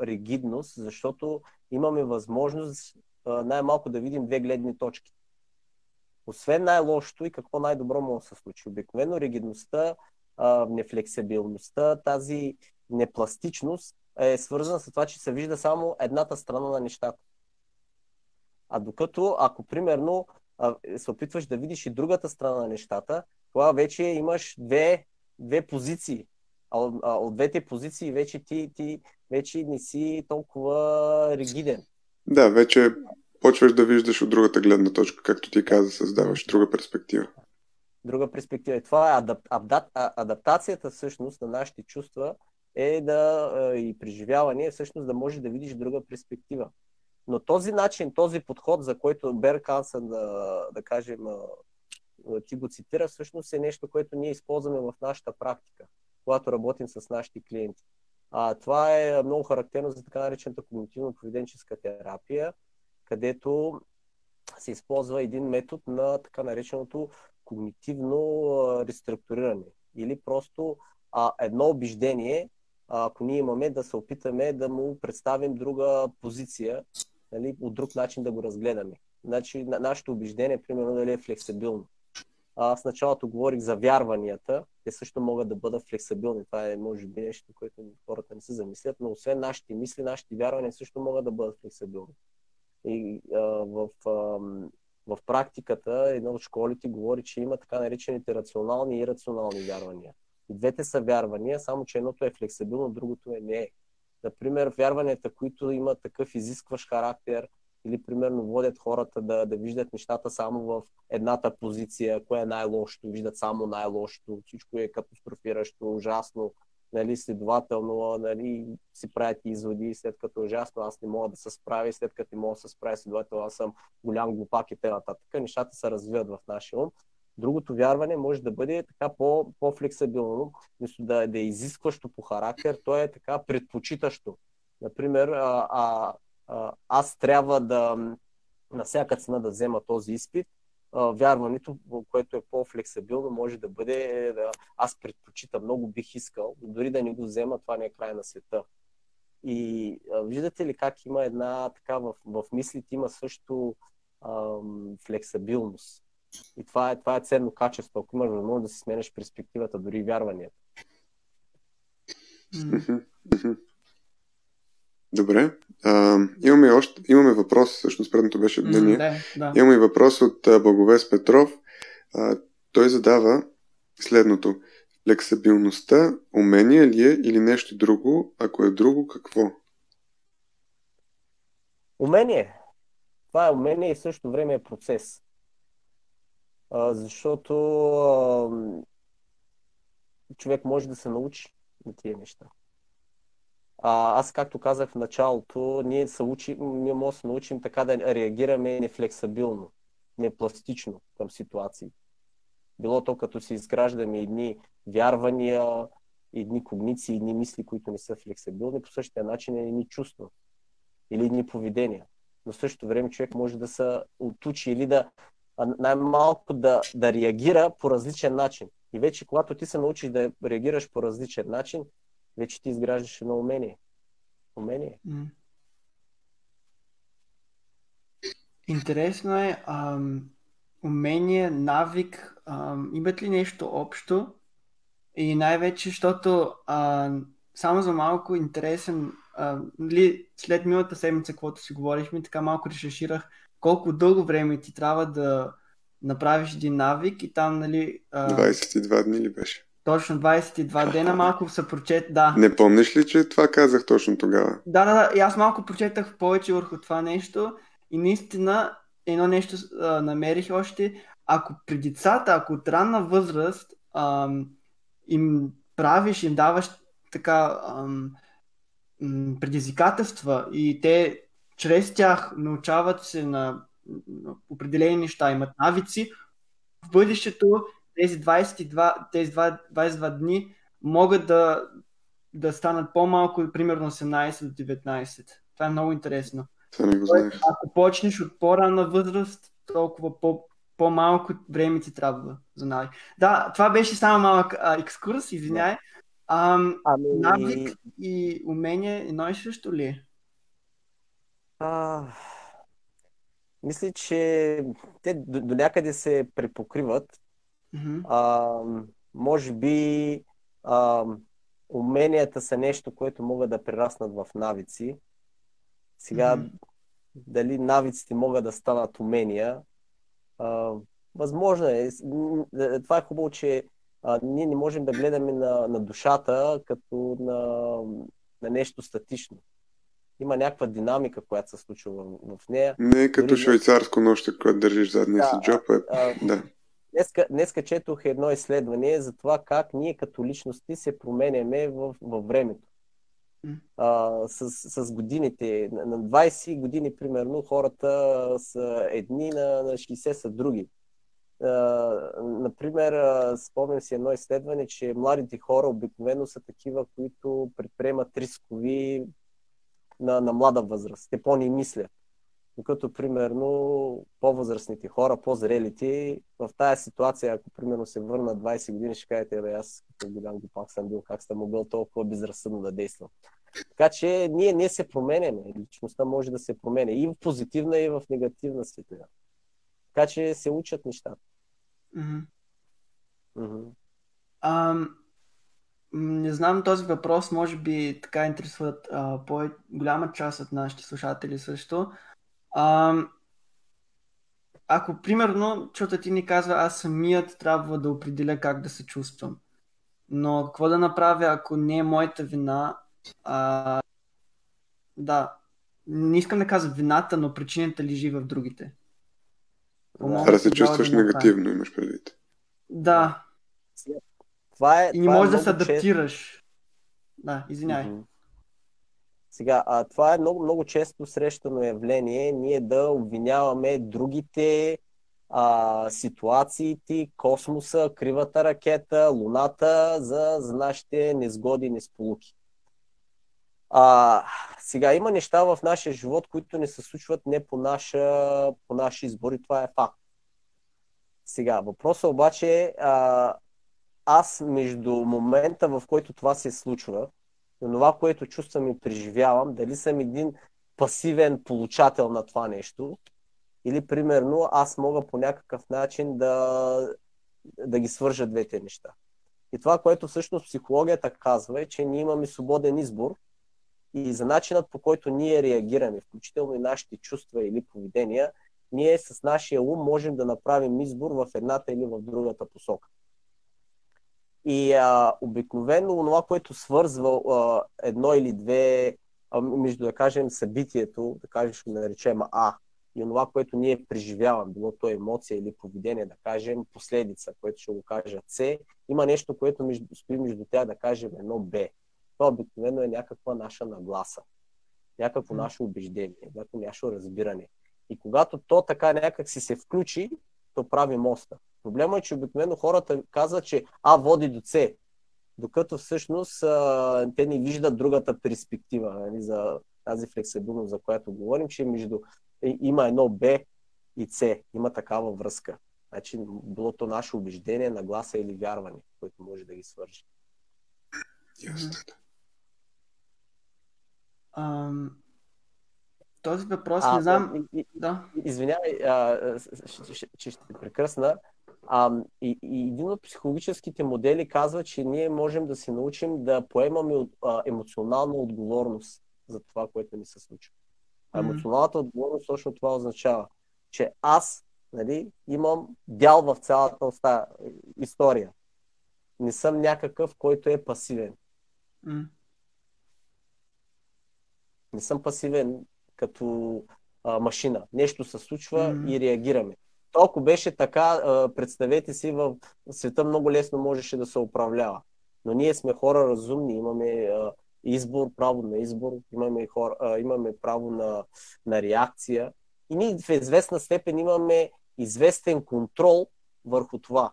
ригидност, защото имаме възможност а, най-малко да видим две гледни точки. Освен най-лошото и какво най-добро да се случи. Обикновено ригидността, а, нефлексибилността, тази непластичност е свързана с това, че се вижда само едната страна на нещата. А докато, ако примерно а, се опитваш да видиш и другата страна на нещата, тогава вече имаш две, две позиции. А, от- а от двете позиции вече ти, ти вече не си толкова ригиден. Да, вече почваш да виждаш от другата гледна точка, както ти каза, създаваш друга перспектива. друга перспектива. И това е адап, адап, адаптацията всъщност на нашите чувства е да и преживяване всъщност да можеш да видиш друга перспектива. Но този начин, този подход, за който Бер Кансън, да, да кажем, ти го цитира, всъщност е нещо, което ние използваме в нашата практика, когато работим с нашите клиенти. А, това е много характерно за така наречената когнитивно-поведенческа терапия, където се използва един метод на така нареченото когнитивно реструктуриране. Или просто а, едно убеждение, ако ние имаме, да се опитаме да му представим друга позиция, нали, от друг начин да го разгледаме. Значи, на, нашето убеждение, примерно, дали е флексибилно. А, с началото говорих за вярванията. Те също могат да бъдат флексибилни. Това е, може би, нещо, което хората не се замислят, но освен нашите мисли, нашите вярвания също могат да бъдат флексибилни. И а, в, а, в практиката една от школите говори, че има така наречените рационални и ирационални вярвания. И двете са вярвания, само че едното е флексибилно, другото е не е. Например, вярванията, които имат такъв изискващ характер, или примерно водят хората да, да виждат нещата само в едната позиция, кое е най-лошото, виждат само най-лошото, всичко е катастрофиращо, ужасно, нали, следователно нали, си правят изводи, след като е ужасно аз не мога да се справя, след като не мога да се справя, следователно аз съм голям глупак и т.н. Нещата се развиват в нашия ум. Другото вярване може да бъде така по, по-флексибилно, вместо да, да е изискващо по характер, то е така предпочитащо. Например, а, а, а, аз трябва да на всяка цена да взема този изпит, вярването, което е по-флексибилно, може да бъде да аз предпочитам, много бих искал, дори да не го взема, това не е край на света. И а, виждате ли как има една така в, в мислите има също ам, флексибилност. И това е, това е ценно качество, ако имаш възможност да си сменеш перспективата, дори и вярванията. Добре. А, имаме, още, имаме въпрос, всъщност предното беше мнение. Mm, да, да. Имаме въпрос от Благовест Петров. А, той задава следното. Флексибилността умение ли е или нещо друго? Ако е друго, какво? Умение. Това е умение и в същото време е процес. Защото човек може да се научи на тия неща. А, аз, както казах в началото, ние, се учи, ние може да се научим така да реагираме нефлексабилно, непластично към ситуации. Било то като си изграждаме едни вярвания, едни когниции, едни мисли, които не са флексибилни, по същия начин е едни чувства или едни поведения. Но в същото време човек може да се отучи или да най-малко да, да реагира по различен начин. И вече, когато ти се научиш да реагираш по различен начин, вече ти изграждаш едно умение. Умение. Интересно е, ам, умение, навик, ам, имат ли нещо общо? И най-вече, защото а, само за малко интересен, а, ли, след миналата седмица, когато си говорихме, така малко решеширах колко дълго време ти трябва да направиш един навик и там, нали... А... 22 дни ли беше? Точно 22 дена, малко се прочет, да. Не помниш ли, че това казах точно тогава? Да, да, да. И аз малко прочетах повече върху това нещо и наистина едно нещо а, намерих още. Ако при децата, ако от ранна възраст ам, им правиш, им даваш така ам, предизвикателства и те чрез тях научават се на, определени неща, имат навици, в бъдещето тези 22, тези 22 дни могат да, да станат по-малко, примерно 18 до 19. Това е много интересно. Това не го знаеш. Ако почнеш от по-ранна възраст, толкова по, по-малко време ти трябва за навик. Да, това беше само малък а, екскурс, извиняй. Ам, ами... Навик и умение едно и също ли е? А, мисля, че те до, до някъде се препокриват. Mm-hmm. А, може би а, уменията са нещо, което могат да прераснат в навици. Сега, mm-hmm. дали навиците могат да станат умения, а, възможно е. Това е хубаво, че а, ние не можем да гледаме на, на душата като на, на нещо статично има някаква динамика, която се случва в, в нея. Не е като Дори... швейцарско нощ, което държиш задния да, си джоб. Е... А, да. Днеска, днеска четох едно изследване за това как ние като личности се променяме в, във времето. А, с, с годините. На, на 20 години, примерно, хората са едни, на, на 60 са други. А, например, спомням си едно изследване, че младите хора обикновено са такива, които предприемат рискови на, на млада възраст. Те по-ни мислят. Докато, примерно, по-възрастните хора, по-зрелите, в тази ситуация, ако, примерно, се върна 20 години, ще кажете, бе, аз като голям пак съм бил, как съм могъл толкова безразсъдно да действам. Така че ние, ние се променяме. Личността може да се променя и в позитивна, и в негативна светлина. Така че се учат нещата. Mm-hmm. Mm-hmm. Um, не знам, този въпрос може би така интересуват а, по-голяма част от нашите слушатели също. А, ако, примерно, чута ти ни казва, аз самият трябва да определя как да се чувствам. Но какво да направя, ако не е моята вина? А, да, не искам да казвам вината, но причината лежи в другите. Това да се чувстваш да негативно, имаш предвид. Да, Това е, и не е можеш да се адаптираш. Да, извинявай. Мгм. Сега, а, това е много, много често срещано явление, ние да обвиняваме другите а, ситуациите, космоса, кривата ракета, луната за, за нашите незгоди несполуки. А, сега има неща в нашия живот, които не се случват не по, наша, по наши избори, това е факт. Сега, въпросът обаче е, аз между момента, в който това се случва, и това, което чувствам и преживявам, дали съм един пасивен получател на това нещо, или примерно аз мога по някакъв начин да, да ги свържа двете неща. И това, което всъщност психологията казва е, че ние имаме свободен избор и за начинът по който ние реагираме, включително и нашите чувства или поведения, ние с нашия ум можем да направим избор в едната или в другата посока. И а, обикновено това, което свързва а, едно или две, а, между да кажем събитието, да ще го наречем А, и това, което ние преживяваме, било то емоция или поведение, да кажем последица, което ще го кажа С, има нещо, което между, стои между тях, да кажем едно Б. Това обикновено е някаква наша нагласа, някакво М. наше убеждение, някакво наше разбиране. И когато то така някак си се включи, то прави моста. Проблема е, че обикновено хората казват, че А води до С, докато всъщност а, те не виждат другата перспектива нали, за тази флексибилност, за която говорим, че между и- има едно Б и С, има такава връзка. Значи, било то наше убеждение, нагласа или вярване, което може да ги свържи. Ясно. Ам, този въпрос А, не знам. и- и- Да. Извинявай, а, че ще те прекръсна. А, и, и един от психологическите модели казва, че ние можем да се научим да поемаме от- а, емоционална отговорност за това, което ни се случва. А емоционалната отговорност точно това означава, че аз нали, имам дял в цялата оста- история. Не съм някакъв, който е пасивен. Не съм пасивен като а, машина. Нещо се случва и реагираме. То, ако беше така, а, представете си, в света много лесно можеше да се управлява. Но ние сме хора разумни, имаме а, избор, право на избор, имаме, хора, а, имаме право на, на реакция и ние в известна степен имаме известен контрол върху това.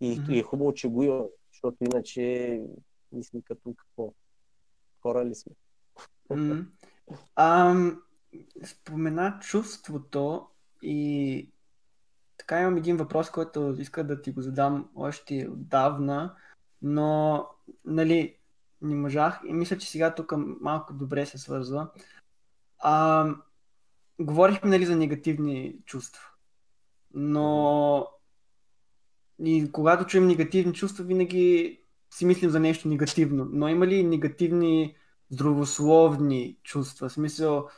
И, Мгм. и е хубаво, че го имаме, защото иначе ние сме като какво? Хора ли сме? М. Ам, спомена чувството и така имам един въпрос, който иска да ти го задам още отдавна, но нали, не можах и мисля, че сега тук малко добре се свързва. Ам, говорихме нали, за негативни чувства, но и когато чуем негативни чувства, винаги си мислим за нещо негативно. Но има ли негативни здравословни чувства? В смисъл,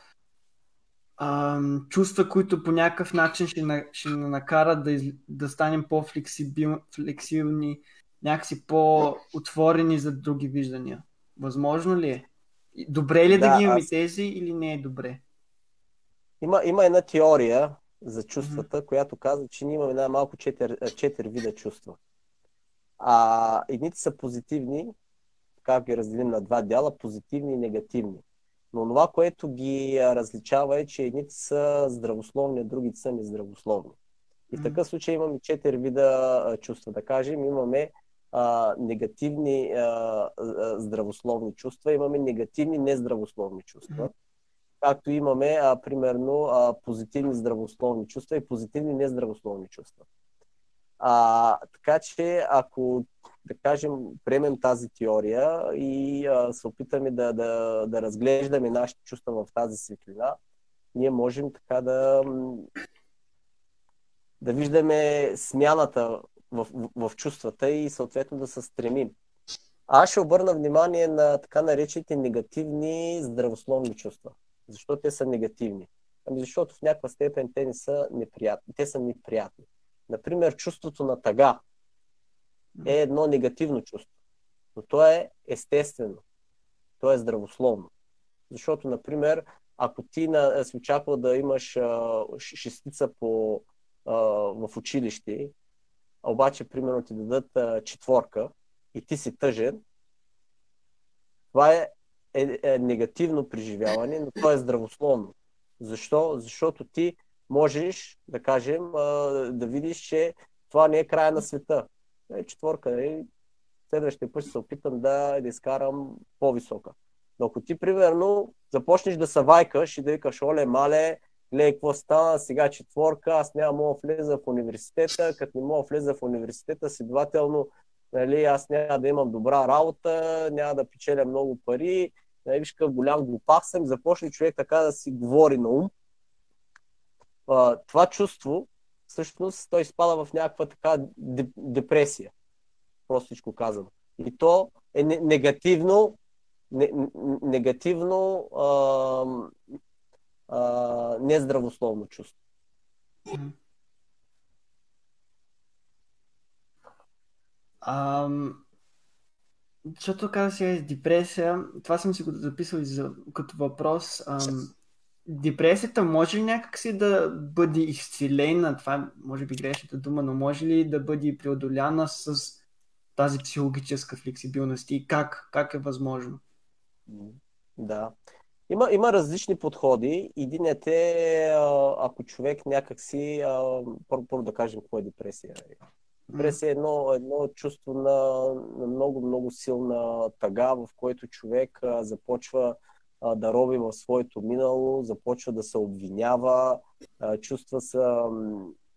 ам, чувства, които по някакъв начин ще, на, ще ни накарат да, из, да станем по-флексибилни, някакси по-отворени за други виждания. Възможно ли е? Добре ли е да, Да, ги имаме аз- тези или не е добре? Има, има една теория за чувствата, която казва, че ние имаме най-малко четири, четири вида чувства. А едните са позитивни, как ги разделим на два дяла, позитивни и негативни. Но това, което ги различава е, че едните са здравословни, а другите са нездравословни. И в такъв случай имаме четири вида чувства. Да кажем, имаме а, негативни а, а, здравословни чувства, имаме негативни нездравословни чувства. Както имаме, а, примерно, а, позитивни здравословни чувства и позитивни нездравословни чувства. А, така че, ако, да кажем, приемем тази теория и а, се опитаме да, да, да разглеждаме нашите чувства в тази светлина, ние можем така да, да виждаме смяната в, в чувствата и съответно да се стремим. Аз ще обърна внимание на така наречените негативни здравословни чувства. Защо те са негативни? Ами защото в някаква степен те не са неприятни, те са неприятни. Например, чувството на тъга е едно негативно чувство, но то е естествено, то е здравословно. Защото, например, ако ти на, си очаквал да имаш а, шестица по, а, в училище, обаче примерно ти дадат а, четворка и ти си тъжен, това е, е, е негативно преживяване, но то е здравословно. Защо? Защото ти можеш, да кажем, да видиш, че това не е края на света. Е, четворка, е, следващия път ще се опитам да, да изкарам по-висока. Но ако ти, примерно, започнеш да се вайкаш и да викаш, оле, мале, гледай какво стана, сега четворка, аз няма мога влеза в университета, като не мога влеза в университета, следователно, нали, аз няма да имам добра работа, няма да печеля много пари, нали, виж какъв голям глупак съм, започне човек така да си говори на ум. Това чувство, всъщност, той спада в някаква така депресия. Простичко казано. И то е негативно негативно, а, а, нездравословно чувство. Ам, защото каза сега с депресия, това съм си го записал за, като въпрос. Ам, депресията може ли някакси да бъде изцелена, това може би грешната дума, но може ли да бъде преодоляна с тази психологическа флексибилност и как, как е възможно? Да. Има, има различни подходи. Единият е, ако човек някакси, първо, първо да кажем какво е депресия. Депресия е едно, едно чувство на, на много, много силна тъга, в който човек започва а, да роби в своето минало, започва да се обвинява, а, чувства се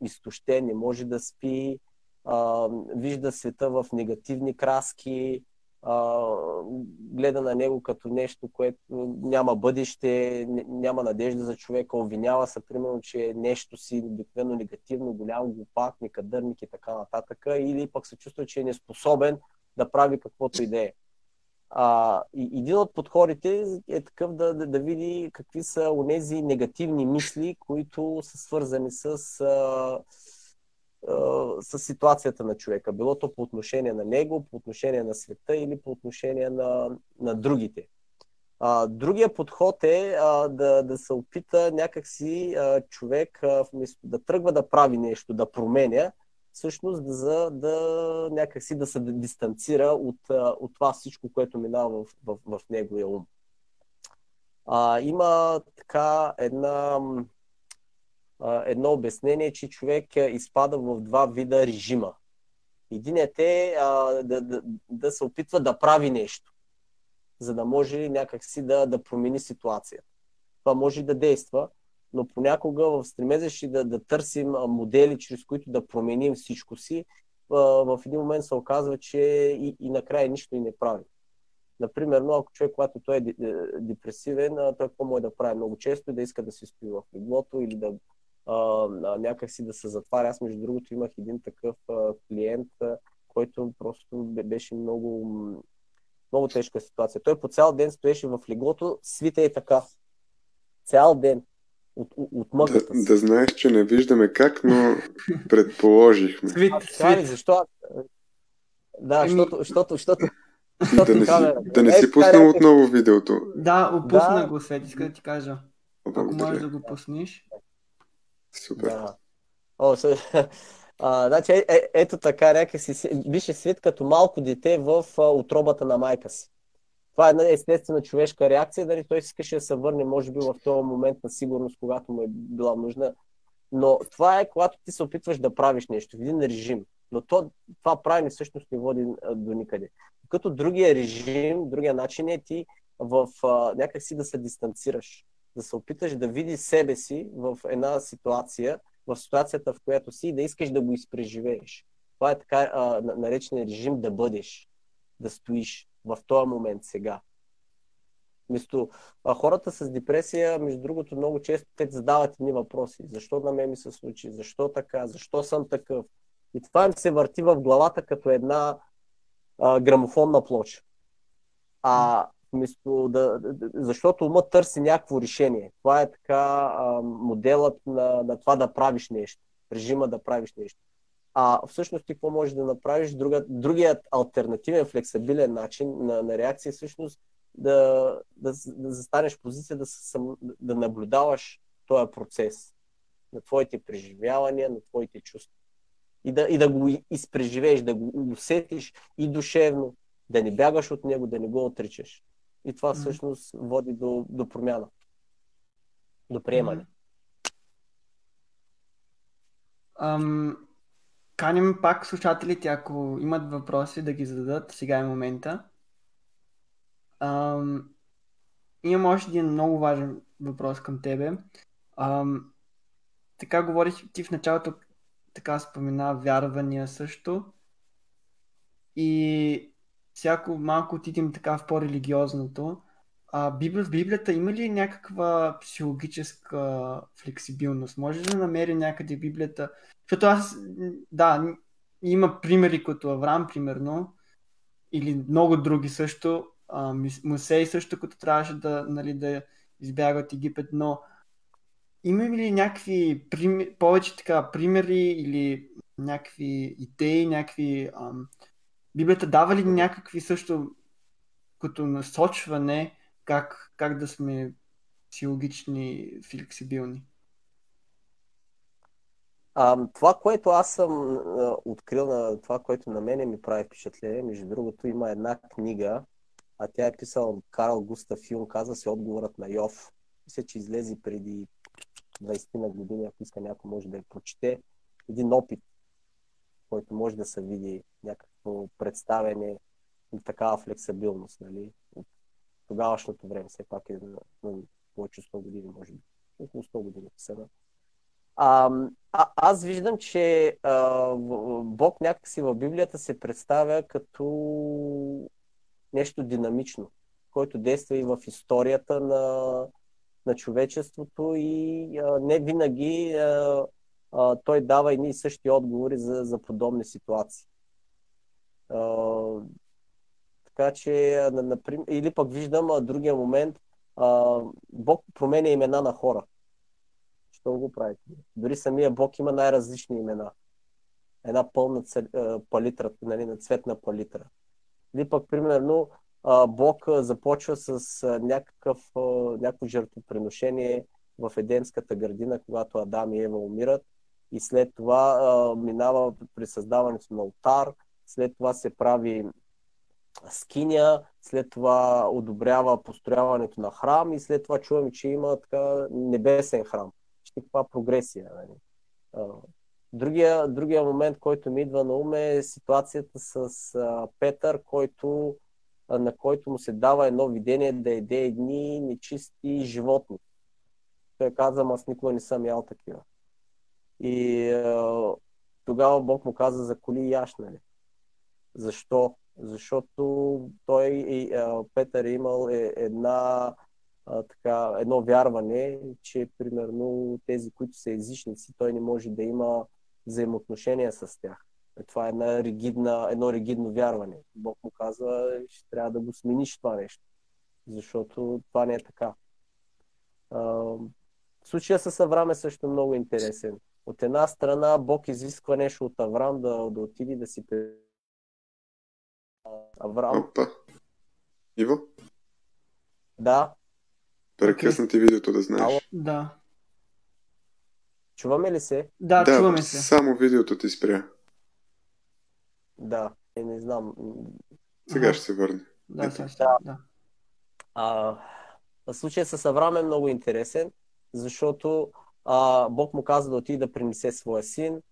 изтощен, не може да спи, а, вижда света в негативни краски, а, гледа на него като нещо, което няма бъдеще, няма надежда за човека, обвинява се, примерно, че нещо си обикновено негативно, голям глупак, некадърник и така нататък, или пък се чувства, че е неспособен да прави каквото и да е. А, един от подходите е такъв да, да, да види какви са онези негативни мисли, които са свързани с а, с ситуацията на човека. Било то по отношение на него, по отношение на света или по отношение на, на другите. А, другия подход е а, да, да се опита някакси а, човек а, вместо да тръгва да прави нещо, да променя, всъщност за, да някакси да се дистанцира от, от това всичко, което минава в, в, в неговия ум. А, има така една едно обяснение, че човек изпада в два вида режима. Единият е а, да, да, да се опитва да прави нещо, за да може някакси да, да промени ситуацията. Това може да действа, но понякога в стремежа си да, да търсим модели, чрез които да променим всичко си, в един момент се оказва, че и, и накрая нищо и не прави. Например, ако човек, когато той е депресивен, той какво може да прави много често и да иска да се стои в леглото или да а, някакси да се затваря. Аз, между другото, имах един такъв клиент, който просто беше много, много тежка ситуация. Той по цял ден стоеше в леглото, свита е така. Цял ден. От, от мъката да, да знаеш, че не виждаме как, но предположихме. Свит, а, свит. Защо? Да, защото, защото, защото, да не, си, да не си пуснал отново видеото. Да, опусна да. го, Свет, иска да ти кажа. Ако можеш да го пуснеш. Супер. Да. О, а, значи, е, е, ето така, някакси беше свит като малко дете в а, отробата на майка си. Това е една естествена човешка реакция, дали той искаше да се върне, може би, в този момент на сигурност, когато му е била нужна. Но това е, когато ти се опитваш да правиш нещо, в един режим. Но то, това правене всъщност не води до никъде. Като другия режим, другия начин е ти в а, някакси да се дистанцираш да се опиташ да видиш себе си в една ситуация, в ситуацията, в която си и да искаш да го изпреживееш. Това е така а, наречен режим да бъдеш, да стоиш в този момент сега. Вместо хората с депресия, между другото, много често те задават едни въпроси. Защо на мен ми се случи? Защо така? Защо съм такъв? И това им се върти в главата като една а, грамофонна плоча. А Вместо да, защото ума търси някакво решение. Това е така а, моделът на, на това да правиш нещо, режима да правиш нещо. А всъщност ти какво можеш да направиш? Друга, другият альтернативен, флексибилен начин на, на реакция е всъщност да, да, да застанеш в позиция да, съм, да наблюдаваш този процес на твоите преживявания, на твоите чувства. И да, и да го изпреживееш, да го усетиш и душевно, да не бягаш от него, да не го отричаш. И това всъщност води до, до промяна, до приемане. Ам, каним пак слушателите, ако имат въпроси, да ги зададат. Сега е момента. Ам, имам още един много важен въпрос към тебе. Ам, така говорих ти в началото, така спомена вярвания също. И всяко малко отидем така в по-религиозното. А, в Библията има ли някаква психологическа флексибилност? Може ли да намери някъде Библията? Защото аз, да, има примери като Авраам, примерно, или много други също, а, Мусей също, като трябваше да, нали, да избяга от Египет, но има ли някакви повече така примери или някакви идеи, някакви... Ам... Библията дава ли някакви също като насочване как, как да сме психологични, флексибилни? А, това, което аз съм а, открил, на това, което на мене ми прави впечатление, между другото, има една книга, а тя е писал Карл Густав Юн, казва се Отговорът на Йов. Мисля, че излезе преди 20 на години, ако иска някой може да я прочете. Един опит, който може да се види някакво представяне и такава флексибилност, нали? От тогавашното време, все пак е на, повече 100 години, може би. Около 100 години сега. А, а, аз виждам, че а, Бог някакси в Библията се представя като нещо динамично, който действа и в историята на, на човечеството и а, не винаги а, а, той дава едни и същи отговори за, за подобни ситуации. А, така че, например, или пък виждам а, другия момент, а, Бог променя имена на хора. Що го правите? Дори самия Бог има най-различни имена. Една пълна палитра, нали, на цветна палитра. Или пък, примерно, Бог започва с някакъв, някакво жертвоприношение в Едемската градина, когато Адам и Ева умират. И след това минава при създаването на алтар, след това се прави скиня, след това одобрява построяването на храм и след това чуваме, че има така небесен храм. Ще каква прогресия. Нали? Другия, другия момент, който ми идва на ум е ситуацията с Петър, който на който му се дава едно видение да еде едни нечисти животни. Той каза, аз никога не съм ял такива. И е, тогава Бог му каза за коли яш, нали? Защо? Защото той, е, Петър е имал е, една, е, така, едно вярване, че примерно тези, които са езичници, той не може да има взаимоотношения с тях. Това е една ригидна, едно ригидно вярване. Бог му казва, ще трябва да го смениш това нещо, защото това не е така. случая с Авраам е също много интересен. От една страна Бог изисква нещо от Авраам да, да отиде да си Авраам. Опа. Иво? Да. Прекъсна ти видеото да знаеш. Да. Чуваме ли се? Да, да чуваме се. Само видеото ти спря. Да, е, не знам. Сега ще се върне. Да, сега ще. Да. А, случая с Авраам е много интересен, защото а, Бог му каза да отиде да принесе своя син.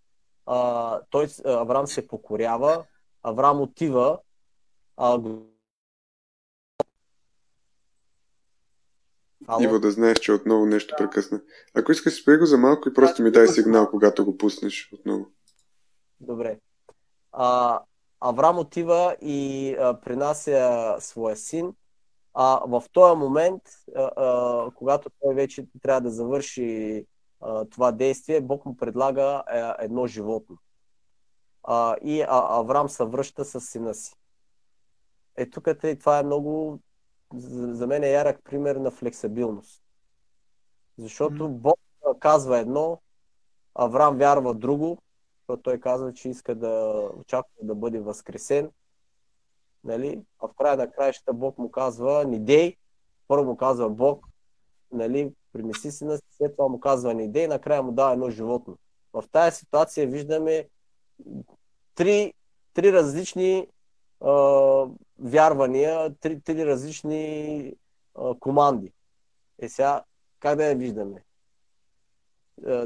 А, той, Авраам се покорява. Авраам отива. А, Ало? Иво, да знаеш, че отново нещо прекъсна. Ако искаш, спри го за малко и просто ми дай сигнал, когато го пуснеш отново. Добре а, Авраам отива и а, принася своя син. А в този момент, а, а, когато той вече трябва да завърши а, това действие, Бог му предлага а, едно животно. А, и а, Авраам се връща с сина си. Е, тук е, това е много, за, за мен е ярък пример на флексибилност. Защото Бог казва едно, Авраам вярва друго, защото той казва, че иска да очаква да бъде възкресен. нали? а в края на краищата Бог му казва, не дей, първо му казва Бог, нали, принеси си на след това му казва не дей, накрая му дава едно животно. В тази ситуация виждаме три, три различни а, вярвания, три, три различни а, команди. Е сега, как да я виждаме?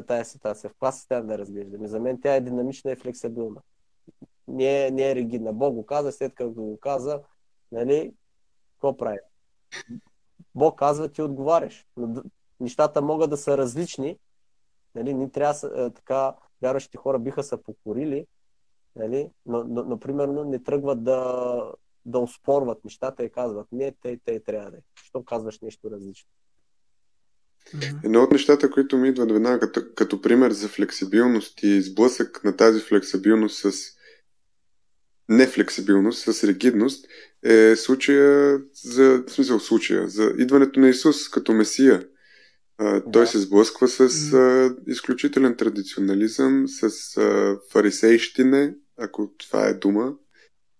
Тая ситуация. В каква състояние да разглеждаме? За мен тя е динамична и флексибилна. Не е, не е ригидна. Бог го каза, след като го каза, нали, какво прави? Бог казва, ти отговаряш. Нещата могат да са различни. Нали, ни трябва така, вярващите хора биха се покорили, нали, но, но, но, примерно не тръгват да, да успорват нещата и казват, не, те, те трябва да е. Що казваш нещо различно? Едно от нещата, които ми идват веднага като, като пример за флексибилност и сблъсък на тази флексибилност с нефлексибилност, с ригидност, е случая за, в смисъл случая, за идването на Исус като Месия. А, той да. се сблъсква с а, изключителен традиционализъм, с а, фарисейщине, ако това е дума,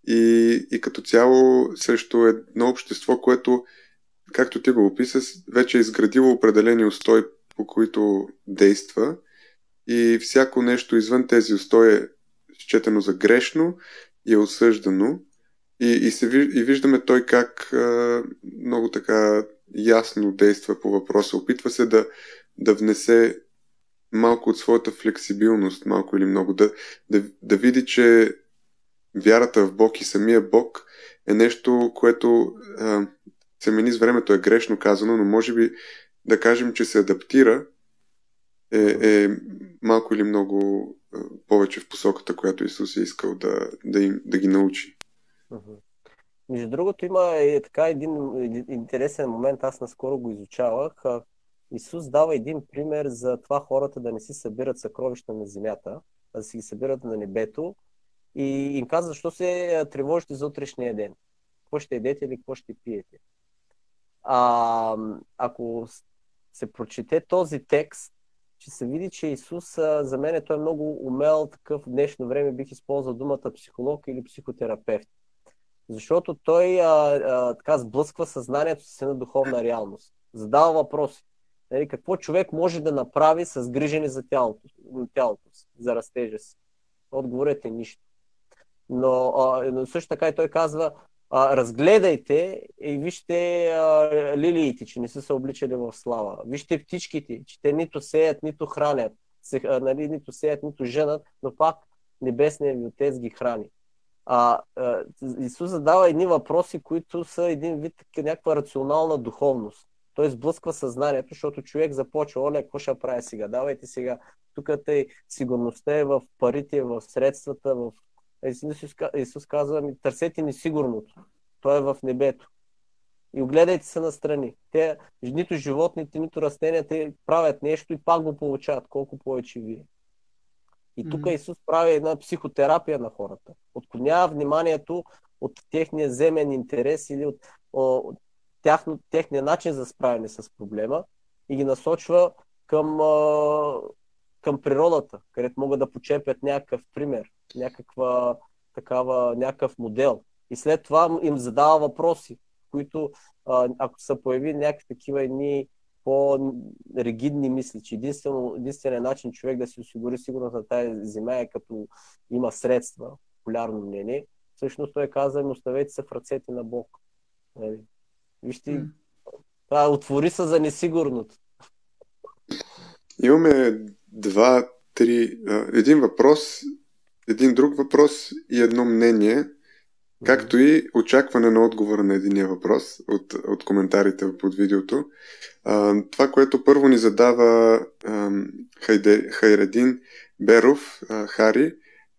и, и като цяло срещу едно общество, което както ти го описа, вече е изградило определени устои, по които действа и всяко нещо извън тези устои е счетено за грешно и е осъждано. И, и, се, и виждаме той как а, много така ясно действа по въпроса. Опитва се да, да внесе малко от своята флексибилност, малко или много, да, да, да види, че вярата в Бог и самия Бог е нещо, което а, се мени с времето е грешно казано, но може би да кажем, че се адаптира е, е малко или много повече в посоката, която Исус е искал да, да, им, да ги научи. Между другото има е така един интересен момент, аз наскоро го изучавах. Исус дава един пример за това хората да не си събират съкровища на земята, а да си ги събират на небето и им казва, защо се тревожите за утрешния ден. Какво ще едете или какво ще пиете. А, ако се прочете този текст, ще се види, че Исус, за мен той е много умел, такъв в днешно време бих използвал думата психолог или психотерапевт. Защото той а, а, така сблъсква съзнанието си на духовна реалност. Задава въпроси. Нали, какво човек може да направи с грижени за тялото, тялото си, за растежа си? Отговорът е нищо. Но, а, но също така и той казва, а, разгледайте и вижте а, лилиите, че не са се обличали в слава. Вижте птичките, че те нито сеят, нито хранят. Се, а, нали, нито сеят, нито женат, но пак небесният ви отец ги храни. А, а, Исус задава едни въпроси, които са един вид някаква рационална духовност. Той сблъсква съзнанието, защото човек започва, оле, какво ще прави сега? Давайте сега. Тук тъй сигурността е в парите, в средствата, в Исус, Исус казва, ми, търсете несигурното. Той е в небето. И огледайте се настрани. Те, нито животните, нито растенията правят нещо и пак го получават, колко повече вие. И тук mm-hmm. Исус прави една психотерапия на хората. Отклонява вниманието от техния земен интерес или от, от тяхно, техния начин за справяне с проблема и ги насочва към, към природата, където могат да почепят някакъв пример някаква такава, някакъв модел. И след това им задава въпроси, които ако са появи някакви такива едни по-ригидни мисли, че единствено, единственият начин човек да си осигури сигурност на тази земя е като има средства, популярно мнение, всъщност той каза, оставете се в ръцете на Бог. Нали? Вижте, mm. това отвори се за несигурното. Имаме два, три, един въпрос един друг въпрос и едно мнение, както и очакване на отговора на единия въпрос от, от коментарите под видеото. А, това, което първо ни задава а, Хайде, Хайредин Беров, а, Хари,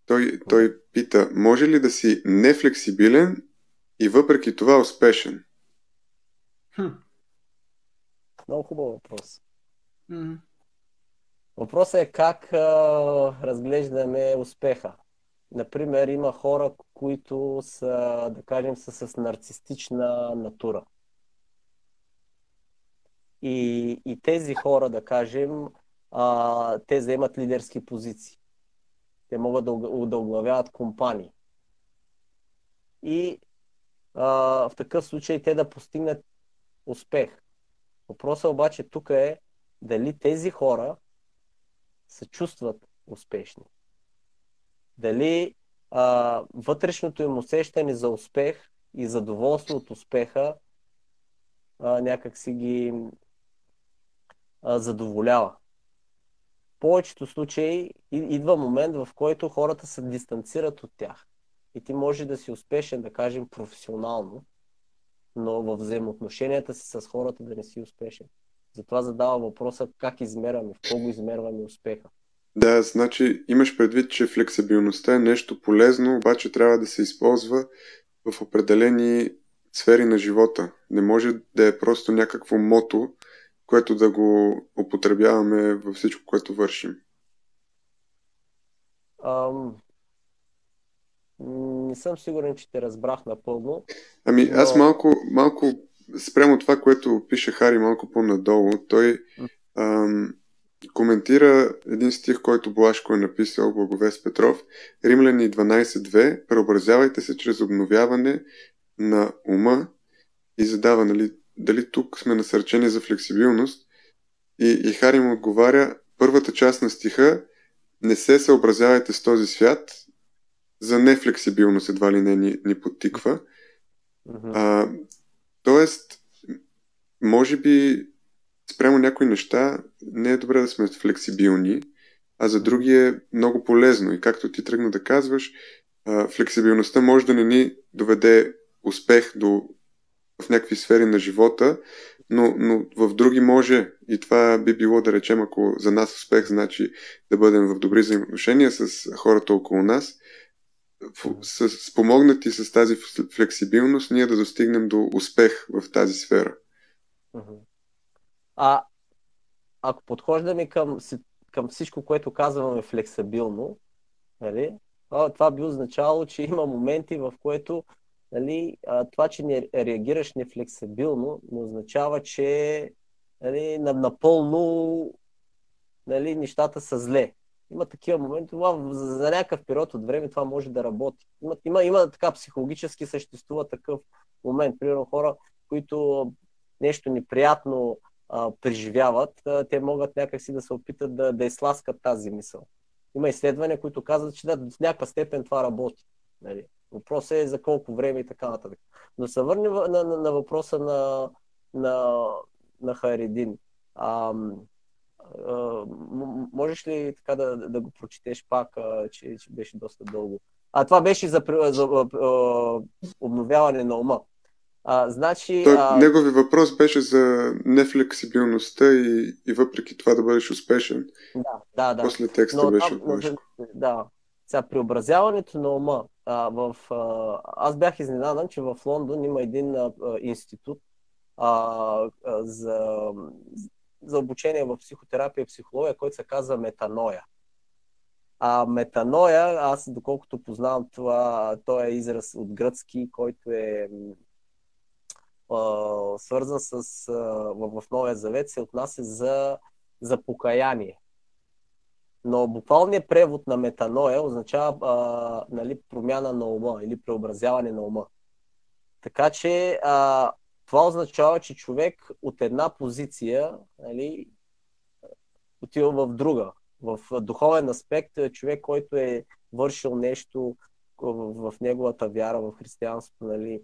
той, той пита, може ли да си нефлексибилен и въпреки това успешен? Хм. Много хубав въпрос. Mm. Въпросът е как а, разглеждаме успеха. Например, има хора, които са, да кажем, са с нарцистична натура. И, и тези хора, да кажем, а, те заемат лидерски позиции. Те могат да, да оглавяват компании. И а, в такъв случай те да постигнат успех. Въпросът обаче тук е дали тези хора се чувстват успешни. Дали а, вътрешното им усещане за успех и задоволство от успеха а, някак си ги а, задоволява. В повечето случаи идва момент, в който хората се дистанцират от тях. И ти може да си успешен, да кажем, професионално, но в взаимоотношенията си с хората да не си успешен. Затова задава въпроса как измерваме, в кого измерваме успеха. Да, значи имаш предвид, че флексибилността е нещо полезно, обаче трябва да се използва в определени сфери на живота. Не може да е просто някакво мото, което да го употребяваме във всичко, което вършим. Ам... Не съм сигурен, че те разбрах напълно. Ами но... аз малко, малко спрямо това, което пише Хари малко по-надолу, той ам, коментира един стих, който Блашко е написал, Благовест Петров, Римляни 12.2, преобразявайте се чрез обновяване на ума и задава, нали, дали тук сме насърчени за флексибилност. И, и Хари му отговаря, първата част на стиха, не се съобразявайте с този свят, за нефлексибилност едва ли не ни, ни подтиква. Uh-huh. А, тоест, може би спрямо някои неща не е добре да сме флексибилни, а за други е много полезно. И както ти тръгна да казваш, флексибилността може да не ни доведе успех до, в някакви сфери на живота, но, но в други може. И това би било да речем, ако за нас успех значи да бъдем в добри взаимоотношения с хората около нас, с, спомогнати с тази флексибилност, ние да достигнем до успех в тази сфера. А ако подхождаме към, към всичко, което казваме флексибилно, нали, това би означало, че има моменти, в което нали, това, че не реагираш нефлексибилно, не означава, че нали, напълно нали, нещата са зле. Има такива моменти, това, за, за някакъв период от време това може да работи. Има, има, има така психологически съществува такъв момент. Примерно хора, които нещо неприятно а, преживяват, а, те могат някакси да се опитат да, да изласкат тази мисъл. Има изследвания, които казват, че да, в някаква степен това работи. Нали? Въпросът е за колко време и така нататък. Но се върнем на, на, на въпроса на, на, на Хайредин. А, а, можеш ли така да, да го прочетеш пак, че, че беше доста дълго? А това беше за, за обновяване на ума. А, значи, Той, а... Негови въпрос беше за нефлексибилността и, и въпреки това да бъдеш успешен. Да, да, да. После текста Но, беше от Да. Сега, преобразяването на ума. А, в, а, аз бях изненадан, че в Лондон има един а, институт а, а, за, за обучение в психотерапия и психология, който се казва Метаноя. А метаноя, аз доколкото познавам това, той е израз от гръцки, който е свързан с, в, в Новия Завет, се отнася за, за покаяние. Но буквалният превод на метаноя означава а, нали, промяна на ума или преобразяване на ума. Така че а, това означава, че човек от една позиция нали, отива в друга. В духовен аспект е човек, който е вършил нещо в, неговата вяра в християнството, нали,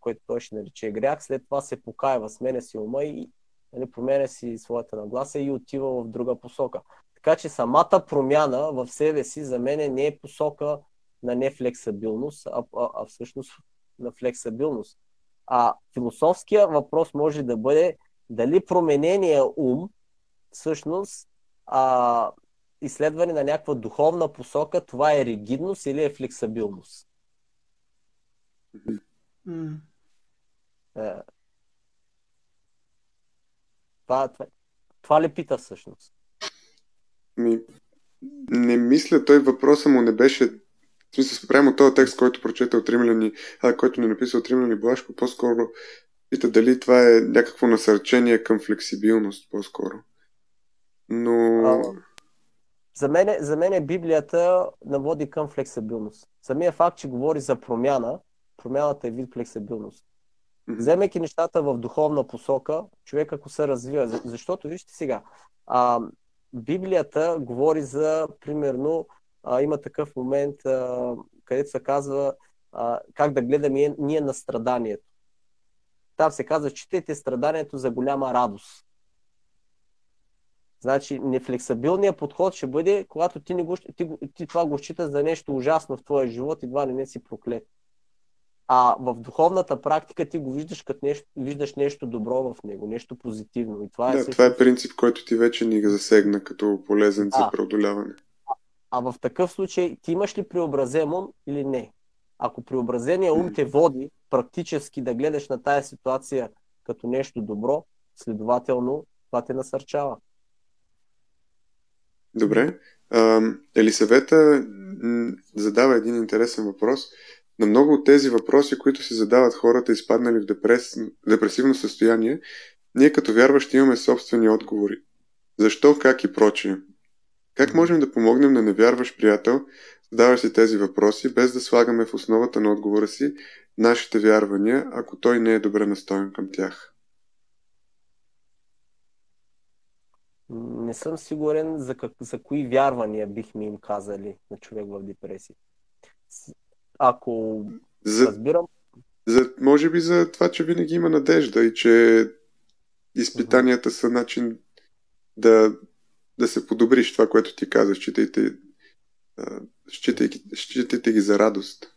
което той ще нарече грях, след това се покаива, сменя си ума и нали, променя си своята нагласа и отива в друга посока. Така че самата промяна в себе си за мен не е посока на нефлексабилност, а, а, а всъщност на флексабилност. А философския въпрос може да бъде дали променения ум всъщност а, изследване на някаква духовна посока, това е ригидност или е флексабилност. Mm. това, това, това ли пита всъщност? Ми, не мисля, той въпроса му не беше в смисъл, спрямо този текст, който прочета от Римляни, а, който ни написа от Римляни Блашко, по-скоро пита дали това е някакво насърчение към флексибилност, по-скоро. Но... А, за мен, за мен Библията наводи към флексибилност. Самия факт, че говори за промяна, промяната е вид флексибилност. Вземайки нещата в духовна посока, човек ако се развива, за- защото вижте сега, а, Библията говори за, примерно, а, има такъв момент, а, където се казва а, как да гледаме ние на страданието. Там се казва, читайте страданието за голяма радост. Значи, нефлексабилният подход ще бъде, когато ти, не го, ти, ти това го считаш за нещо ужасно в твоя живот и едва ли не си проклет. А в духовната практика ти го виждаш като нещо, виждаш нещо добро в него, нещо позитивно. И това е Да, също- това е принцип, който ти вече ни засегна като полезен за Да. преодоляване. А в такъв случай ти имаш ли преобразен ум или не? Ако преобразения ум те води практически да гледаш на тая ситуация като нещо добро, следователно това те насърчава. Добре. Елисавета задава един интересен въпрос. На много от тези въпроси, които си задават хората, изпаднали в депрес... депресивно състояние, ние като вярващи имаме собствени отговори. Защо, как и прочие. Как можем да помогнем на невярващ приятел, задаваш си тези въпроси, без да слагаме в основата на отговора си нашите вярвания, ако той не е добре настроен към тях? Не съм сигурен за, как, за кои вярвания бихме им казали на човек в депресия. Ако За, разбирам, за, може би за това, че винаги има надежда и че изпитанията са начин да, да се подобриш това, което ти каза. Считайте, а, считайки, считайте ги за радост.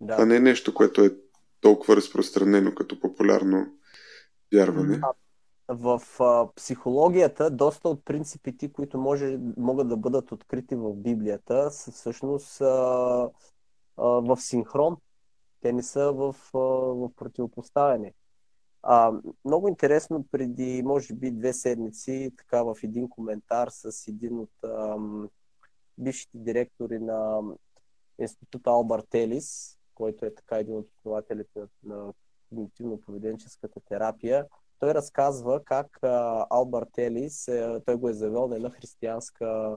Това да. не е нещо, което е толкова разпространено като популярно вярване. В а, психологията доста от принципите, които може, могат да бъдат открити в Библията, са всъщност а, а, в синхрон. Те не са в, а, в противопоставяне. А, много интересно, преди може би две седмици, така в един коментар с един от ам, бившите директори на Института Албарт Елис, който е така един от основателите на, на когнитивно-поведенческата терапия, той разказва как а, Албарт Елис, е, той го е завел на една християнска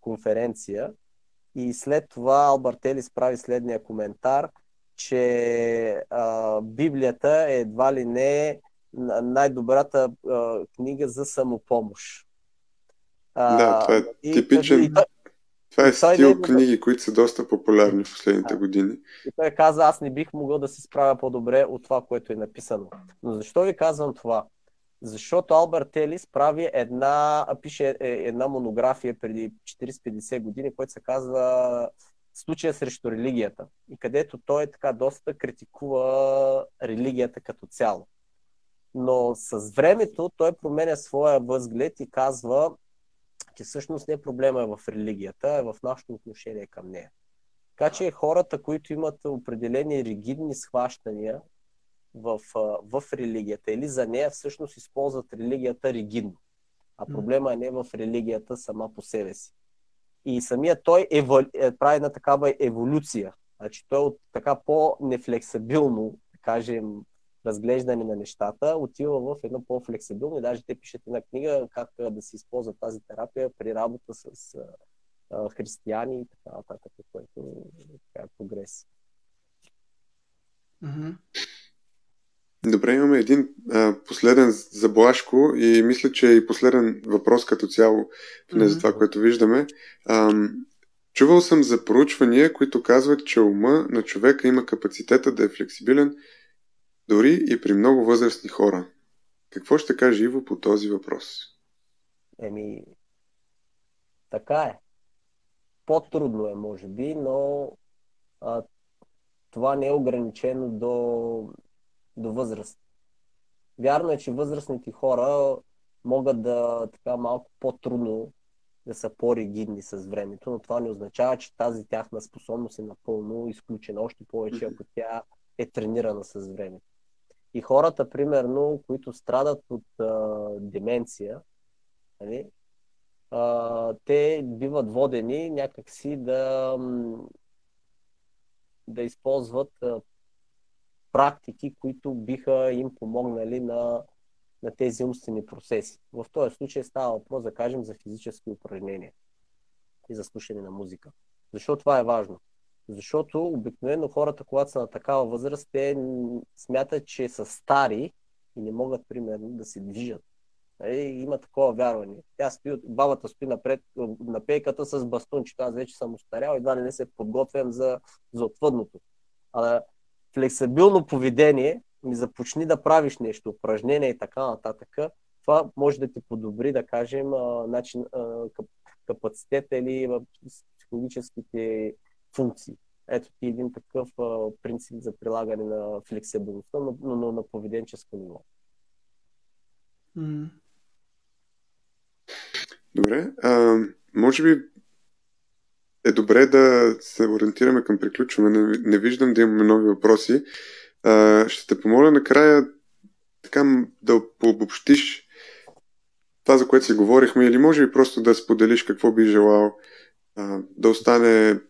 конференция и след това Албарт Елис прави следния коментар, че а, Библията е едва ли не н- най-добрата а, книга за самопомощ. А, Да, това е типичен- и Това е стил не е- книги, които са доста популярни в последните Да. години. И той каза, аз не бих могъл да се справя по-добре от това, което е написано. Но защо ви казвам това? Защото Алберт Елис прави една, пише е, една монография преди 40-50 години, която се казва Случая срещу религията. И където той така доста критикува религията като цяло. Но с времето той променя своя възглед и казва, че всъщност не проблема е в религията, а е в нашето отношение към нея. Така че хората, които имат определени ригидни схващания в, в религията или за нея, всъщност използват религията ригидно. А проблема е не в религията сама по себе си. И самия той ева, е, прави една такава еволюция. Значи той от така по-нефлексибилно, кажем, разглеждане на нещата, отива в едно по-флексибилно и даже те пишат една книга как да се използва тази терапия при работа с а, християни и така нататък, което е прогрес. Мгм. Добре, имаме един а, последен за Блашко и мисля, че е и последен въпрос като цяло, поне за Мгм. това, което виждаме. Ам, чувал съм за проучвания, които казват, че ума на човека има капацитета да е флексибилен дори и при много възрастни хора. Какво ще каже Иво по този въпрос? Еми, така е. По-трудно е, може би, но а, това не е ограничено до, до възраст. Вярно е, че възрастните хора могат да така малко по-трудно да са по-ригидни с времето, но това не означава, че тази тяхна способност е напълно изключена. Още повече, ако тя е тренирана с времето. И хората, примерно, които страдат от а, деменция, нали, а, те биват водени някакси да, да използват а, практики, които биха им помогнали на, на тези умствени процеси. В този случай става въпрос, да кажем, за физически упражнения и за слушане на музика. Защо това е важно? Защото обикновено хората, когато са на такава възраст, те смятат, че са стари и не могат, примерно, да се движат. Е, има такова вярване. Тя стои, бабата стои напред на пейката с бастунчето. Аз вече съм устарял и да не се подготвям за, за отвъдното. А флексибилно поведение ми започни да правиш нещо, упражнение и така нататък. Това може да ти подобри, да кажем, начин, капацитета или психологическите функции. Ето ти един такъв принцип за прилагане на флексибилността, но, но, на поведенческо ниво. Добре. А, може би е добре да се ориентираме към приключване. Не, не виждам да имаме нови въпроси. А, ще те помоля накрая така да пообобщиш това, за което си говорихме, или може би просто да споделиш какво би желал а, да остане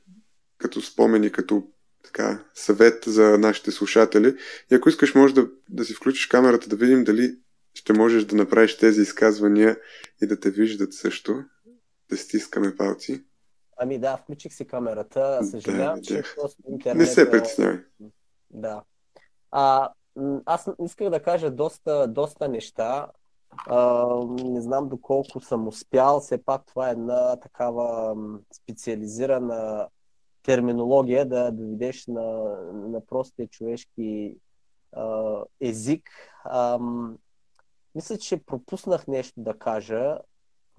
като спомени, като така, съвет за нашите слушатели. И ако искаш, може да, да си включиш камерата, да видим дали ще можеш да направиш тези изказвания и да те виждат също. Да стискаме палци. Ами да, включих си камерата. Съжалявам, да, че просто интернет... Не се притеснявай. Да. А, аз исках да кажа доста, доста неща. А, не знам доколко съм успял. Все пак това е една такава специализирана терминология да доведеш на, на простия човешки а, език. А, мисля, че пропуснах нещо да кажа.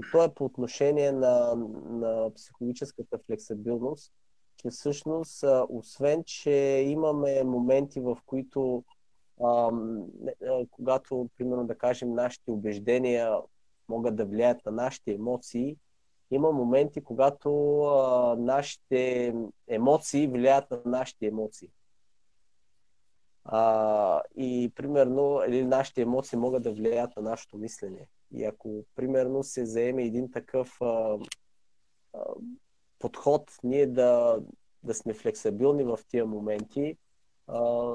И то е по отношение на, на психологическата флексибилност, че всъщност, освен, че имаме моменти, в които когато, примерно, да кажем, нашите убеждения могат да влияят на нашите емоции, има моменти, когато а, нашите емоции влияят на нашите емоции. А, и примерно или нашите емоции могат да влияят на нашето мислене. И ако примерно се заеме един такъв а, а, подход, ние да, да сме флексибилни в тия моменти, а,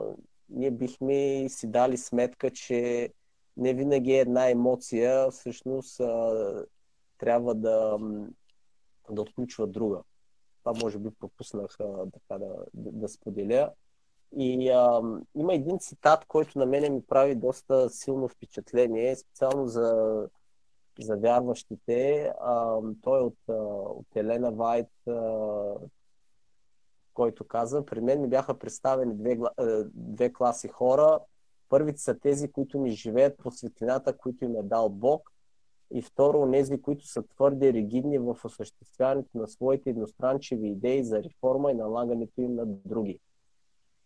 ние бихме си дали сметка, че не винаги една емоция всъщност а, трябва да, да отключва друга. Това може би пропуснах а, да, да, да споделя. И а, има един цитат, който на мене ми прави доста силно впечатление, специално за, за вярващите. А, той е от, от Елена Вайт, а, който каза, при мен ми бяха представени две, две класи хора. Първите са тези, които ми живеят по светлината, които им е дал Бог. И второ, тези, които са твърде ригидни в осъществяването на своите едностранчиви идеи за реформа и налагането им на други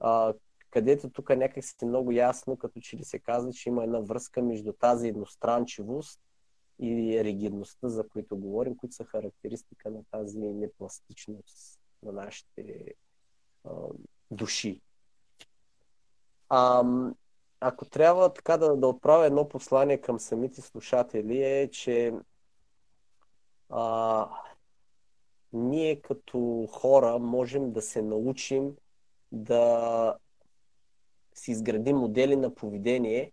а, където тук някак си много ясно, като че ли се казва, че има една връзка между тази едностранчивост и ригидността, за които говорим, които са характеристика на тази непластичност на нашите а, души. А, ако трябва така да, да отправя едно послание към самите слушатели е, че а, ние като хора можем да се научим да си изградим модели на поведение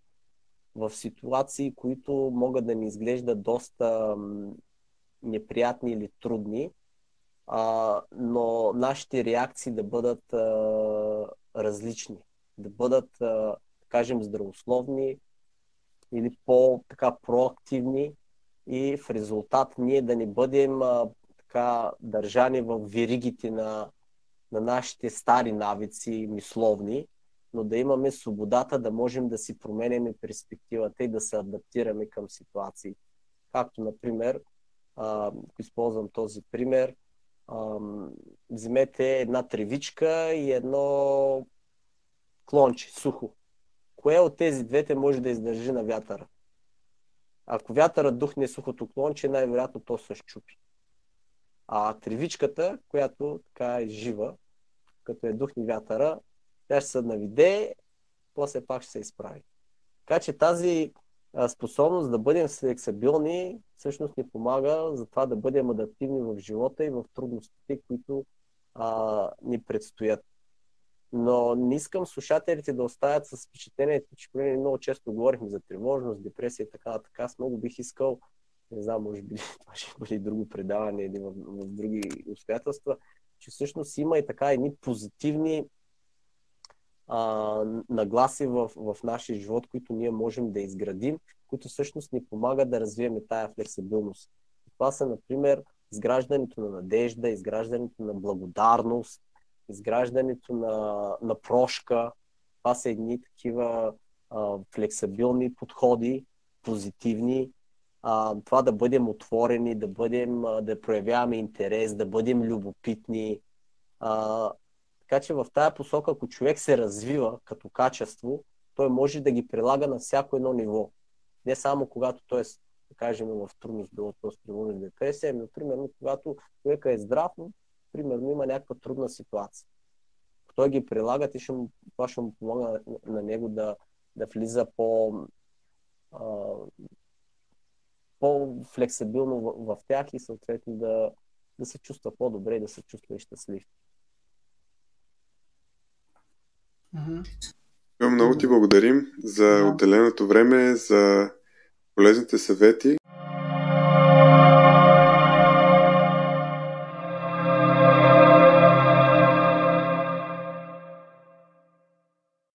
в ситуации, които могат да ни изглеждат доста неприятни или трудни, а, но нашите реакции да бъдат а, различни, да бъдат, а, кажем, здравословни или по-така проактивни и в резултат ние да не бъдем а, така държани в веригите на на нашите стари навици мисловни, но да имаме свободата да можем да си променяме перспективата и да се адаптираме към ситуации. Както, например, ако използвам този пример, вземете една тревичка и едно клонче, сухо. Кое от тези двете може да издържи на вятъра? Ако вятърът духне сухото клонче, най-вероятно то се щупи. А тревичката, която така е жива, като е духни вятъра, тя ще се навиде, после пак ще се изправи. Така че тази способност да бъдем флексибилни всъщност ни помага за това да бъдем адаптивни в живота и в трудностите, които а, ни предстоят. Но не искам слушателите да оставят с впечатлението, че много често говорихме за тревожност, депресия и така така. Аз много бих искал не знам, може би това ще бъде друго предаване или в, в други обстоятелства, че всъщност има и така едни позитивни а, нагласи в, в нашия живот, които ние можем да изградим, които всъщност ни помагат да развием тая флексибилност. Това са, например, изграждането на надежда, изграждането на благодарност, изграждането на, на прошка. Това са едни такива а, флексибилни подходи, позитивни. Това да бъдем отворени, да, бъдем, да проявяваме интерес, да бъдем любопитни. А, така че в тая посока, ако човек се развива като качество, той може да ги прилага на всяко едно ниво. Не само когато той е, да кажем, в трудност, било то с депресия, но примерно когато човека е здрав, но примерно има някаква трудна ситуация. Ако той ги прилага, ще му, това ще му помага на, на него да, да влиза по, а, по-флексибилно в, в тях и съответно да, да се чувства по-добре и да се чувства и щастлив. Много ти благодарим за отделеното време, за полезните съвети.